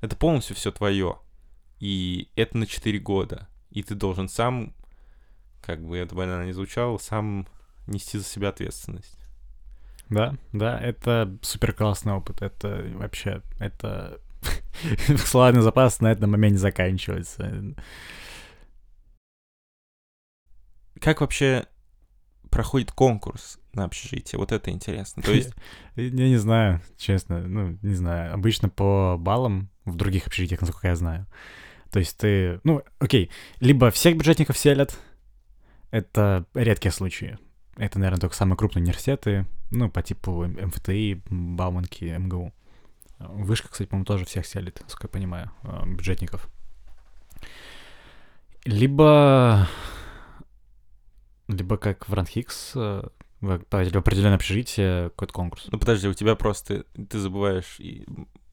это полностью все твое, и это на 4 года, и ты должен сам, как бы это банально не звучало, сам нести за себя ответственность. Да, да, это супер классный опыт. Это вообще, это словарный запас на этом моменте заканчивается. Как вообще проходит конкурс на общежитие? Вот это интересно. То есть Я не знаю, честно, ну, не знаю. Обычно по баллам в других общежитиях, насколько я знаю. То есть ты, ну, окей, либо всех бюджетников селят, это редкие случаи. Это, наверное, только самые крупные университеты, ну, по типу МФТИ, Бауманки, МГУ. Вышка, кстати, по-моему, тоже всех селит, насколько я понимаю, э, бюджетников. Либо... Либо как в Ранхикс, э, в определенное общежитие какой-то конкурс. Ну подожди, у тебя просто ты забываешь, и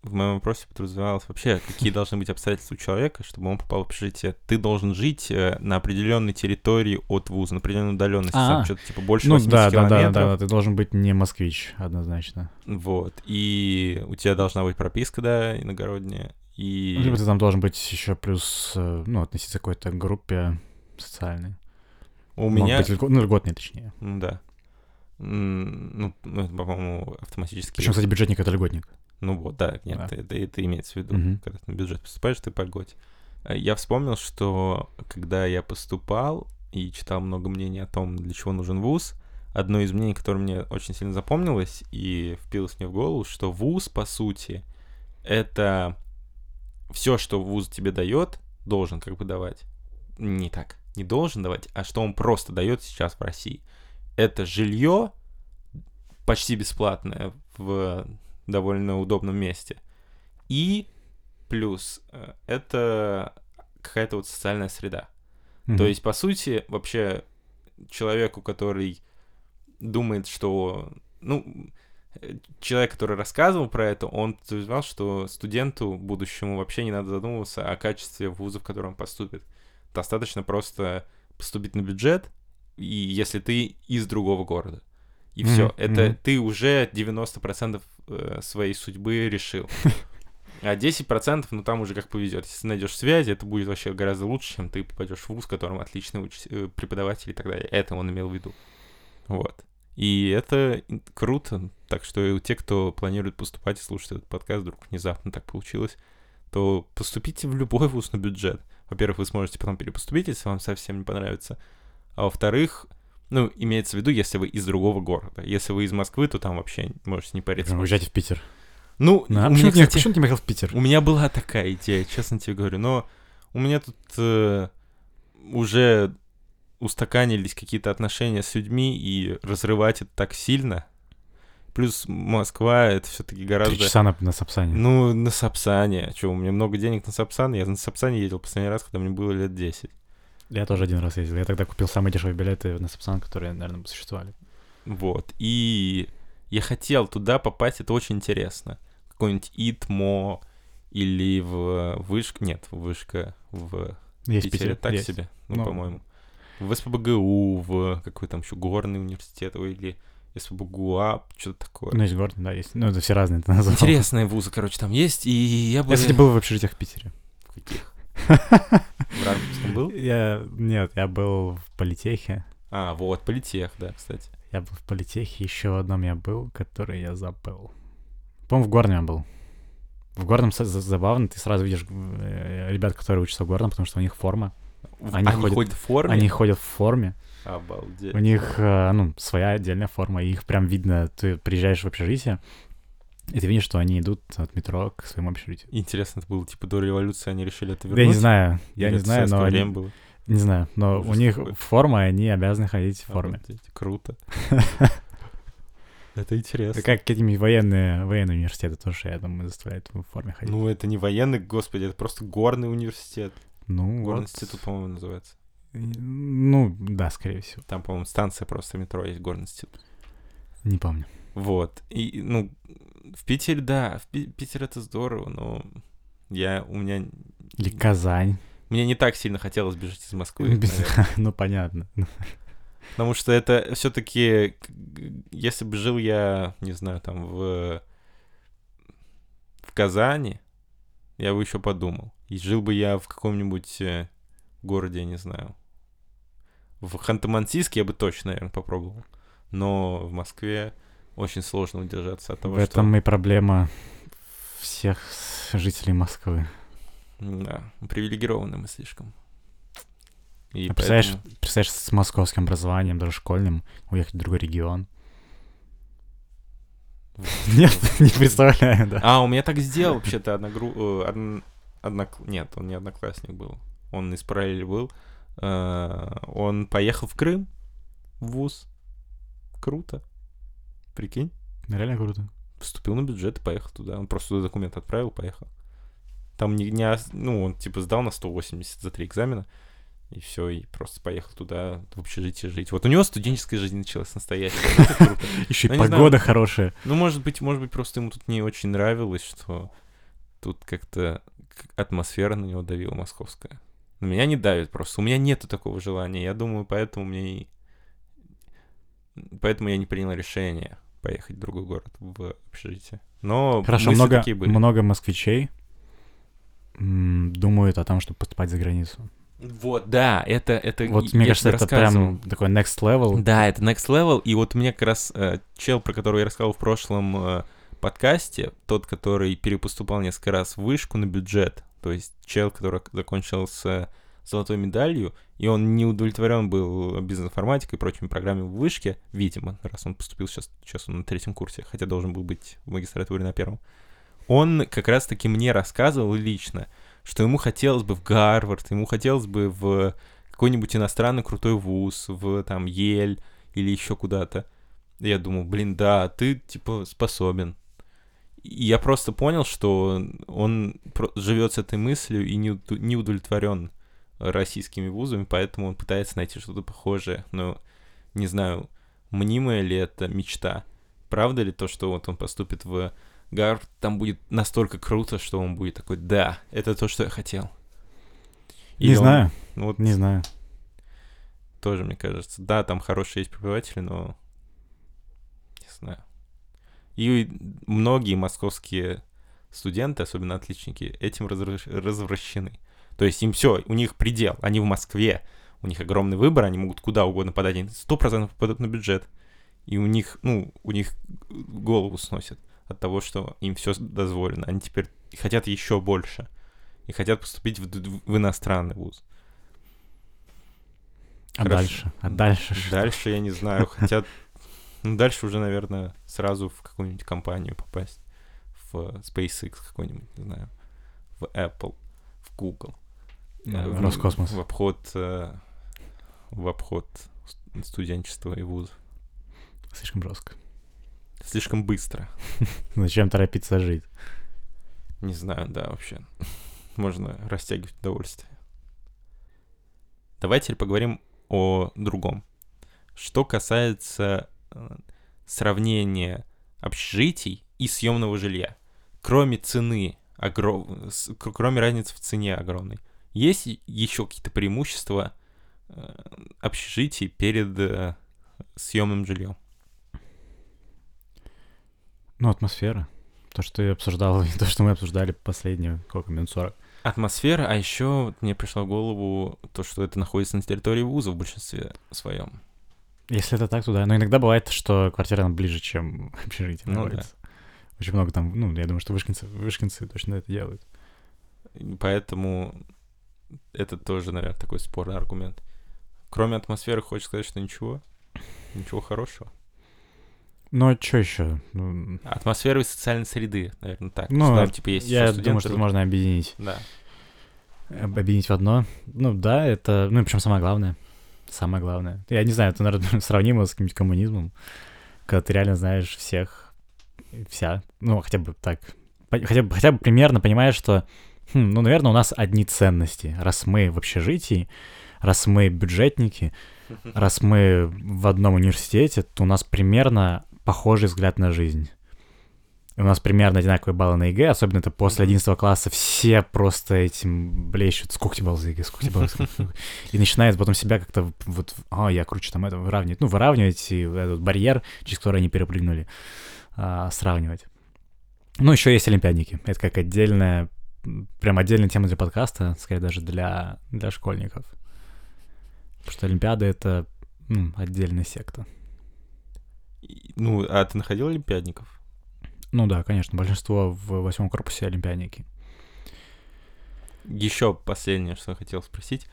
в моем вопросе подразумевалось вообще, какие должны быть обстоятельства у человека, чтобы он попал в общежитие. Ты должен жить э, на определенной территории от вуза, на определенной удаленности, там А. что-то типа больше Ну 80 да, да, да, километров. да, да, ты должен быть не москвич, однозначно. Вот. И у тебя должна быть прописка, да, иногородняя. И Либо ты там должен быть еще плюс, э, ну, относиться к какой-то группе социальной. у Может меня... быть, льго- ну, льготной, точнее. Да. Ну, ну, это, по-моему, автоматически... Причем, кстати, бюджетник — это льготник. Ну вот, да, нет, Да. Это, это имеется в виду. Мгм. Когда ты на бюджет поступаешь, ты по льготе. А Я вспомнил, что когда я поступал и читал много мнений о том, для чего нужен вуз, одно из мнений, которое мне очень сильно запомнилось и впилось мне в голову, что вуз, по сути, это все, что вуз тебе дает, должен как бы давать. Не так, не должен давать, а что он просто дает сейчас в России. Это жилье почти бесплатное в довольно удобном месте. И плюс э, это какая-то вот социальная среда. То Мгм. есть, по сути, вообще человеку, который думает, что... Ну, э, человек, который рассказывал про это, он подразумевал, что студенту будущему вообще не надо задумываться о качестве вуза, в который он поступит. Достаточно просто поступить на бюджет, и если ты из другого города. И Мгм, все. Это мгм. ты уже 90% э, своей судьбы решил. А 10%, ну там уже как повезет. Если ты найдешь связи, это будет вообще гораздо лучше, чем ты попадешь в вуз, в котором отличный уч- э, преподаватель и так далее. Это он имел в виду. Вот. И это круто. Так что и те, кто планирует поступать и слушать этот подкаст, вдруг внезапно так получилось, то поступите в любой вуз на бюджет. Во-первых, вы сможете потом перепоступить, если вам совсем не понравится. А во-вторых, ну, имеется в виду, если вы из другого города. Если вы из Москвы, то там вообще можете не париться. Уезжайте в Питер. Ну, Да, у почему, меня, кстати, почему ты не поехал в Питер? у меня была такая идея, честно тебе говорю, но у меня тут э, уже устаканились какие-то отношения с людьми, и разрывать это так сильно. Плюс Москва — это все-таки Три гораздо... часа на, на Сапсане. Ну, на Сапсане. Че, у меня много денег на Сапсан. Я на Сапсане ездил последний раз, когда мне было лет 10. Я тоже один раз ездил. Я тогда купил самые дешевые билеты на Сапсан, которые, наверное, существовали. Вот. И я хотел туда попасть, это очень интересно. Какой-нибудь ИТМО или в Вышка... Нет, Вышка в Есть Питере Питер, так есть. себе, ну, Ну. по-моему. В СПБГУ, в какой там еще горный университет, или СПБГУА, что-то такое. Ну, есть город, да, есть. Ну, это все разные, ты назвал. Интересные вузы, короче, там есть, и я бы... Я, кстати, был в общежитиях в Питере. В каких? В Рамковском был? Я... Нет, я был в политехе. А, вот, политех, да, кстати. Я был в политехе, еще в одном я был, который я забыл. По-моему, в Горном я был. В Горном забавно, ты сразу видишь э, ребят, которые учатся в Горном, потому что у них форма. Они Они, ходят- ходят в форме? Они ходят в форме. Обалдеть. У них, э, ну, своя отдельная форма, и их прям видно. Ты приезжаешь в общежитие, и ты видишь, что они идут от метро к своему общежитию. Интересно, это было типа до революции, они решили это вернуть? я не знаю, я Или не знаю, но они- было? не знаю, но у Ужас них какой. форма, и они обязаны ходить в форме. Обалдеть, Круто. Это интересно. Это как какие-нибудь военные, военные университеты тоже, я думаю, заставляют в форме ходить. Ну, это не военный, господи, это просто горный университет. Ну, Горный вот. институт, по-моему, называется. Ну, да, скорее всего. Там, по-моему, станция просто метро есть, горный институт. Не помню. Вот. И, ну, в Питере, да, в Пи- Питер это здорово, но я, у меня, Или Казань. мне не так сильно хотелось бежать из Москвы. Ну, понятно. потому что это все-таки, если бы жил я, не знаю, там в, в Казани, я бы еще подумал. И жил бы я в каком-нибудь э, городе, я не знаю, в Ханты-Мансийске я бы точно, наверное, попробовал. Но в Москве очень сложно удержаться от того, В этом и проблема всех жителей Москвы. что... Да, привилегированы мы слишком. И А представляешь, поэтому- представляешь, с московским образованием, даже школьным, уехать в другой регион? Нет, не представляю, да. А, у меня так сделал вообще-то одногру... э, одн- однок- Нет, он не одноклассник был. Он из параллели был. Э, Он поехал в Крым, в ВУЗ. Круто. Прикинь. Реально круто. Поступил на бюджет и поехал туда. Он просто туда документ отправил, поехал. Там не, не ну, он типа сдал на 180 за три экзамена. И все, и просто поехал туда, в общежитие жить. Вот у него студенческая жизнь началась настоящая. Еще Ну, и знаю. погода хорошая. Ну, может быть, может быть, просто ему тут не очень нравилось, что тут как-то атмосфера на него давила московская. На меня не давит просто. У меня нету такого желания. Я думаю, поэтому мне. Поэтому я не принял решение поехать в другой город в общежитие. Но Хорошо, много, такие были. много москвичей думают о том, чтобы поступать за границу. Вот, да, это... это Вот, мне кажется, это рассказывал. прям такой next level. Да, это next level. И вот меня как раз э, чел, про которого я рассказал в прошлом э, подкасте, тот, который перепоступал несколько раз в вышку на бюджет, то есть чел, который закончил с золотой медалью, и он не удовлетворен был бизнес-информатикой и прочими программами в вышке, видимо, раз он поступил сейчас, сейчас он на третьем курсе, хотя должен был быть в магистратуре на первом. Он как раз-таки мне рассказывал лично, что ему хотелось бы в Гарвард, ему хотелось бы в какой-нибудь иностранный крутой вуз, в там Ель или еще куда-то. Я думал, блин, да, ты типа способен. И я просто понял, что он живет с этой мыслью и не удовлетворен российскими вузами, поэтому он пытается найти что-то похожее. Но не знаю, мнимая ли это мечта. Правда ли то, что вот он поступит в Гарвард, там будет настолько круто, что он будет такой, да, это то, что я хотел. Не Или он- знаю, ну вот не знаю. тоже, мне кажется. Да, там хорошие есть преподаватели, но не знаю. И многие московские студенты, особенно отличники, этим развращ- развращены. То есть им все, у них предел, они в Москве, у них огромный выбор, они могут куда угодно подать, они сто процентов попадут на бюджет. И у них, ну, у них голову сносят от того, что им все дозволено. Они теперь хотят еще больше. И хотят поступить в, в иностранный вуз. А Хорошо. дальше? А дальше что? Дальше я не знаю, хотят... Ну, дальше уже, наверное, сразу в какую-нибудь компанию попасть. В SpaceX какой-нибудь, не знаю. В Apple, в Google. Да, в Роскосмос. В обход... э, В обход ст- студенчества и вузов. Слишком жестко. Слишком быстро. Зачем торопиться жить? Не знаю, да, вообще. Можно растягивать удовольствие. Давайте теперь поговорим о другом. Что касается э, сравнения общежитий и съемного жилья. Кроме цены, огром- кроме разницы в цене огромной, есть еще какие-то преимущества э, общежитий перед э, съемным жильем? Ну, атмосфера. То, что я обсуждал, и то, что мы обсуждали последние, сколько, минут 40. Атмосфера, а еще мне пришло в голову то, что это находится на территории вуза в большинстве своем. Если это так, то да. Но иногда бывает, что квартира нам ближе, чем общежитие Ну да. Очень много там, ну, я думаю, что вышкинцы, вышкинцы точно это делают. Поэтому это тоже, наверное, такой спорный аргумент. Кроме атмосферы, хочешь сказать, что ничего? Ничего хорошего. Но что еще? Ну, Атмосфера и социальной среды, наверное, так. Ну, там, типа, есть я думаю, что это можно объединить. Да. Об- Объединить в одно. Ну да, это, ну причем самое главное. Самое главное. Я не знаю, это, наверное, сравнимо с каким-нибудь коммунизмом, когда ты реально знаешь всех, вся, ну хотя бы так, хотя бы, хотя бы примерно понимаешь, что, хм, ну, наверное, у нас одни ценности. Раз мы в общежитии, раз мы бюджетники, раз мы в одном университете, то у нас примерно похожий взгляд на жизнь. У нас примерно одинаковые баллы на ЕГЭ, особенно это после Мгм. 11 класса. Все просто этим блещут. Сколько тебе баллов за ЕГЭ, сколько тебе баллов за ЕГЭ?» И начинает потом себя как-то вот, а, я круче там это выравнивать. Ну, выравнивать и этот барьер, через который они перепрыгнули, а, сравнивать. Ну, еще есть олимпиадники. Это как отдельная, прям отдельная тема для подкаста, скорее даже для, для школьников. Потому что Олимпиада — это ну, отдельная секта. Ну, а ты находил олимпиадников? Ну да, конечно, большинство в восьмом корпусе олимпиадники. Еще последнее, что я хотел спросить.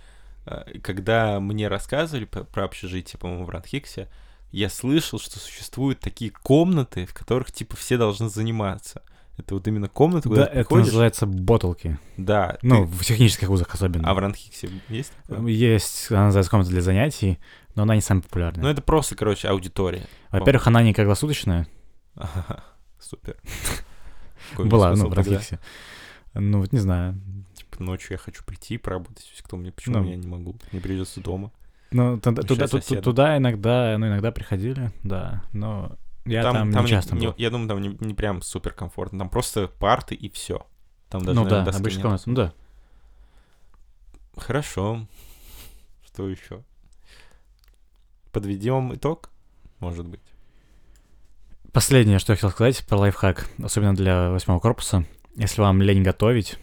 Э, Когда мне рассказывали про общежитие, по-моему, в Ранхиксе, я слышал, что существуют такие комнаты, в которых, типа, все должны заниматься. Это вот именно комната, куда Да, ты это приходишь? называется ботолки. Да. Ну, ты- в технических вузах особенно. А в Ранхиксе есть? такое? Есть, она называется комната для занятий, но она не самая популярная. Ну, это просто, короче, аудитория. Во-первых, она не круглосуточная. Ага, Супер. Была, ну, в? Ранхиксе. Ну, вот не знаю. Типа, ночью я хочу прийти и поработать. Кто мне, почему Ну. я не могу? Мне придется дома. Ну, туда иногда, ну, иногда приходили, да, но я там, не часто не- был. Я думаю, там не, не прям супер комфортно. Там просто парты и все. Там даже, ну да, наверное, доски обычно нет. ну да. Хорошо. Что еще? Подведем итог, может быть. Последнее, что я хотел сказать про лайфхак, особенно для восьмого корпуса. Если вам лень готовить,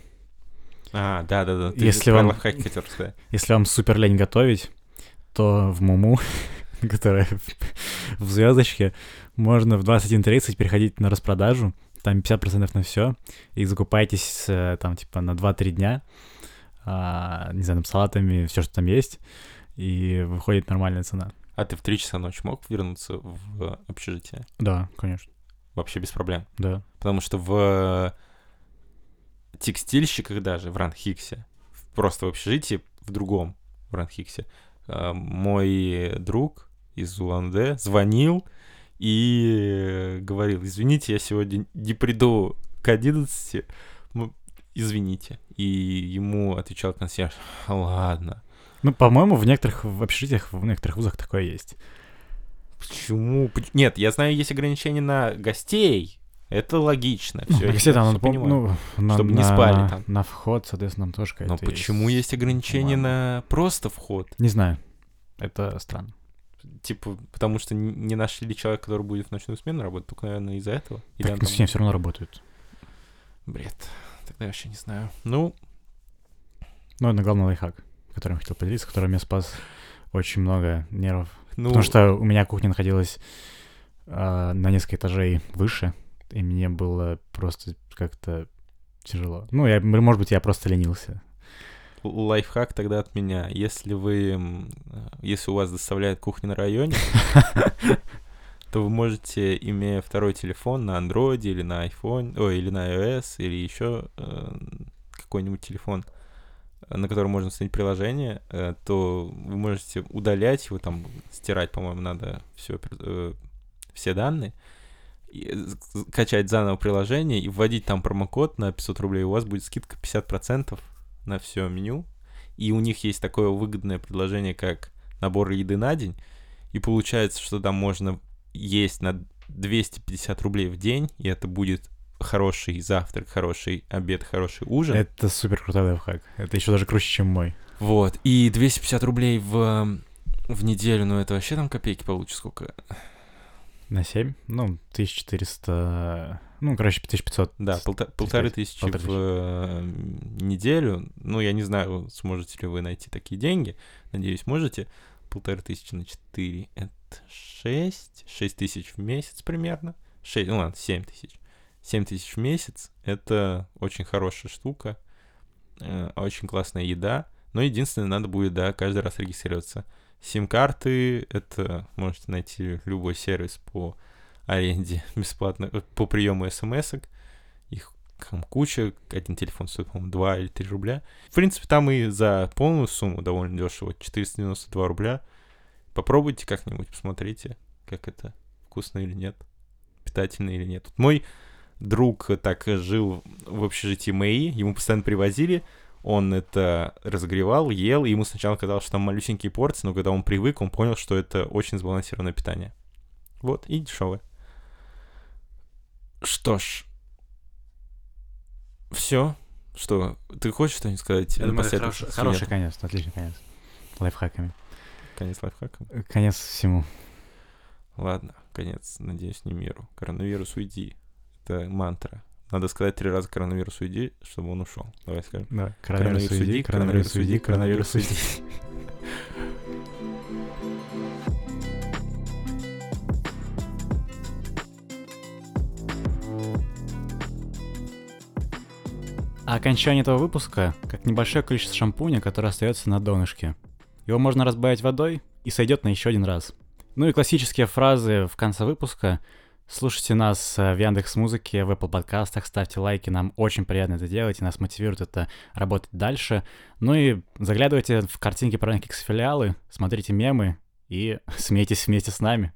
А, да, да, да. Ты Если вам- лайфхаки хотел рассказать. если вам супер лень готовить, то в Муму, которая в звездочке, можно в 21.30 переходить на распродажу. Там 50% на все. И закупайтесь э, там типа на 2-3 дня. а, не знаю, там салатами, все, что там есть. И выходит нормальная цена. А ты в 3 часа ночи мог вернуться в общежитие? Да, конечно. Вообще без проблем. Да. Потому что в текстильщиках даже, в Ранхиксе, просто в общежитии, в другом в Ранхиксе, э, мой друг из Улан-Удэ звонил и говорил, извините, я сегодня не приду к 11, м, извините. И ему отвечал консьерж, ладно. Ну, по-моему, в некоторых в общежитиях, в некоторых вузах такое есть. Почему? Поч- Нет, я знаю, есть ограничения на гостей. Это логично. Ну, я если там, пом- понимаю. ну, на, Чтобы не на- спали на- там. На вход, соответственно, там тоже Но какая-то почему есть ограничения Ладно. на просто вход? Не знаю. Это странно. Типа, потому что не нашли человека, который будет в ночную смену работать, только, наверное, из-за этого? Или Так, ну, там- с ней все равно работают. бред. Тогда я вообще не знаю. Ну, Ну, это главный лайфхак, которым я хотел поделиться, который мне спас очень много нервов. ну, Потому что у меня кухня находилась а, на несколько этажей выше, и мне было просто как-то тяжело. Ну, я, может быть, я просто ленился. Лайфхак тогда от меня. Если вы, э, если у вас доставляют кухню на районе, то вы можете, имея второй телефон на Android или на iPhone, ой, или на iOS, или еще э, какой-нибудь телефон, э, на котором можно установить приложение, э, то вы можете удалять его, там, стирать, по-моему, надо все, все данные, и качать заново приложение и вводить там промокод на 500 рублей, у вас будет скидка 50% на все меню. И у них есть такое выгодное предложение, как набор еды на день. И получается, что там можно есть на 250 рублей в день, и это будет хороший завтрак, хороший обед, хороший ужин. Это супер крутой лайфхак. Это еще даже круче, чем мой. Вот. И 250 рублей в, в неделю, ну это вообще там копейки получится сколько? На 7? Ну, 1400... Ну, короче, 1500. Да, полта- полторы тысячи полторы в э, неделю. Ну, я не знаю, сможете ли вы найти такие деньги. Надеюсь, можете. Полторы тысячи на 4 — это 6. 6 тысяч в месяц примерно. 6, ну ладно, 7 тысяч. 7 тысяч в месяц — это очень хорошая штука. э, Очень классная еда. Но единственное, надо будет, да, каждый раз регистрироваться. Сим-карты — это можете найти любой сервис по аренде бесплатно, э, по приему смс -ок. Их там куча, один телефон стоит, по-моему, 2 или 3 рубля. В принципе, там и за полную сумму довольно дешево, 492 рубля. Попробуйте как-нибудь, посмотрите, как это, вкусно или нет, питательно или нет. Вот мой друг так жил в общежитии МЭИ, ему постоянно привозили, он это разогревал, ел, и ему сначала казалось, что там малюсенькие порции, но когда он привык, он понял, что это очень сбалансированное питание. Вот, и дешевое. Что ж, все. Что, ты хочешь что-нибудь сказать? Я думаю, это напоследок? хороший, конец, отличный конец. Лайфхаками. Конец лайфхака. Конец всему. Ладно, конец, надеюсь, не миру. Коронавирус уйди. Это мантра. Надо сказать три раза коронавирус уйди, чтобы он ушел. Давай скажем. Да, коронавирус уйди, коронавирус уйди, коронавирус уйди. А окончание этого выпуска как небольшое количество шампуня, которое остается на донышке. Его можно разбавить водой и сойдет на еще один раз. Ну и классические фразы в конце выпуска. Слушайте нас э, в Яндекс Музыке, в Apple подкастах, ставьте лайки, нам очень приятно это делать, и нас мотивирует это работать дальше. Ну и заглядывайте в картинки про Никикс филиалы, смотрите мемы и смейтесь вместе с нами.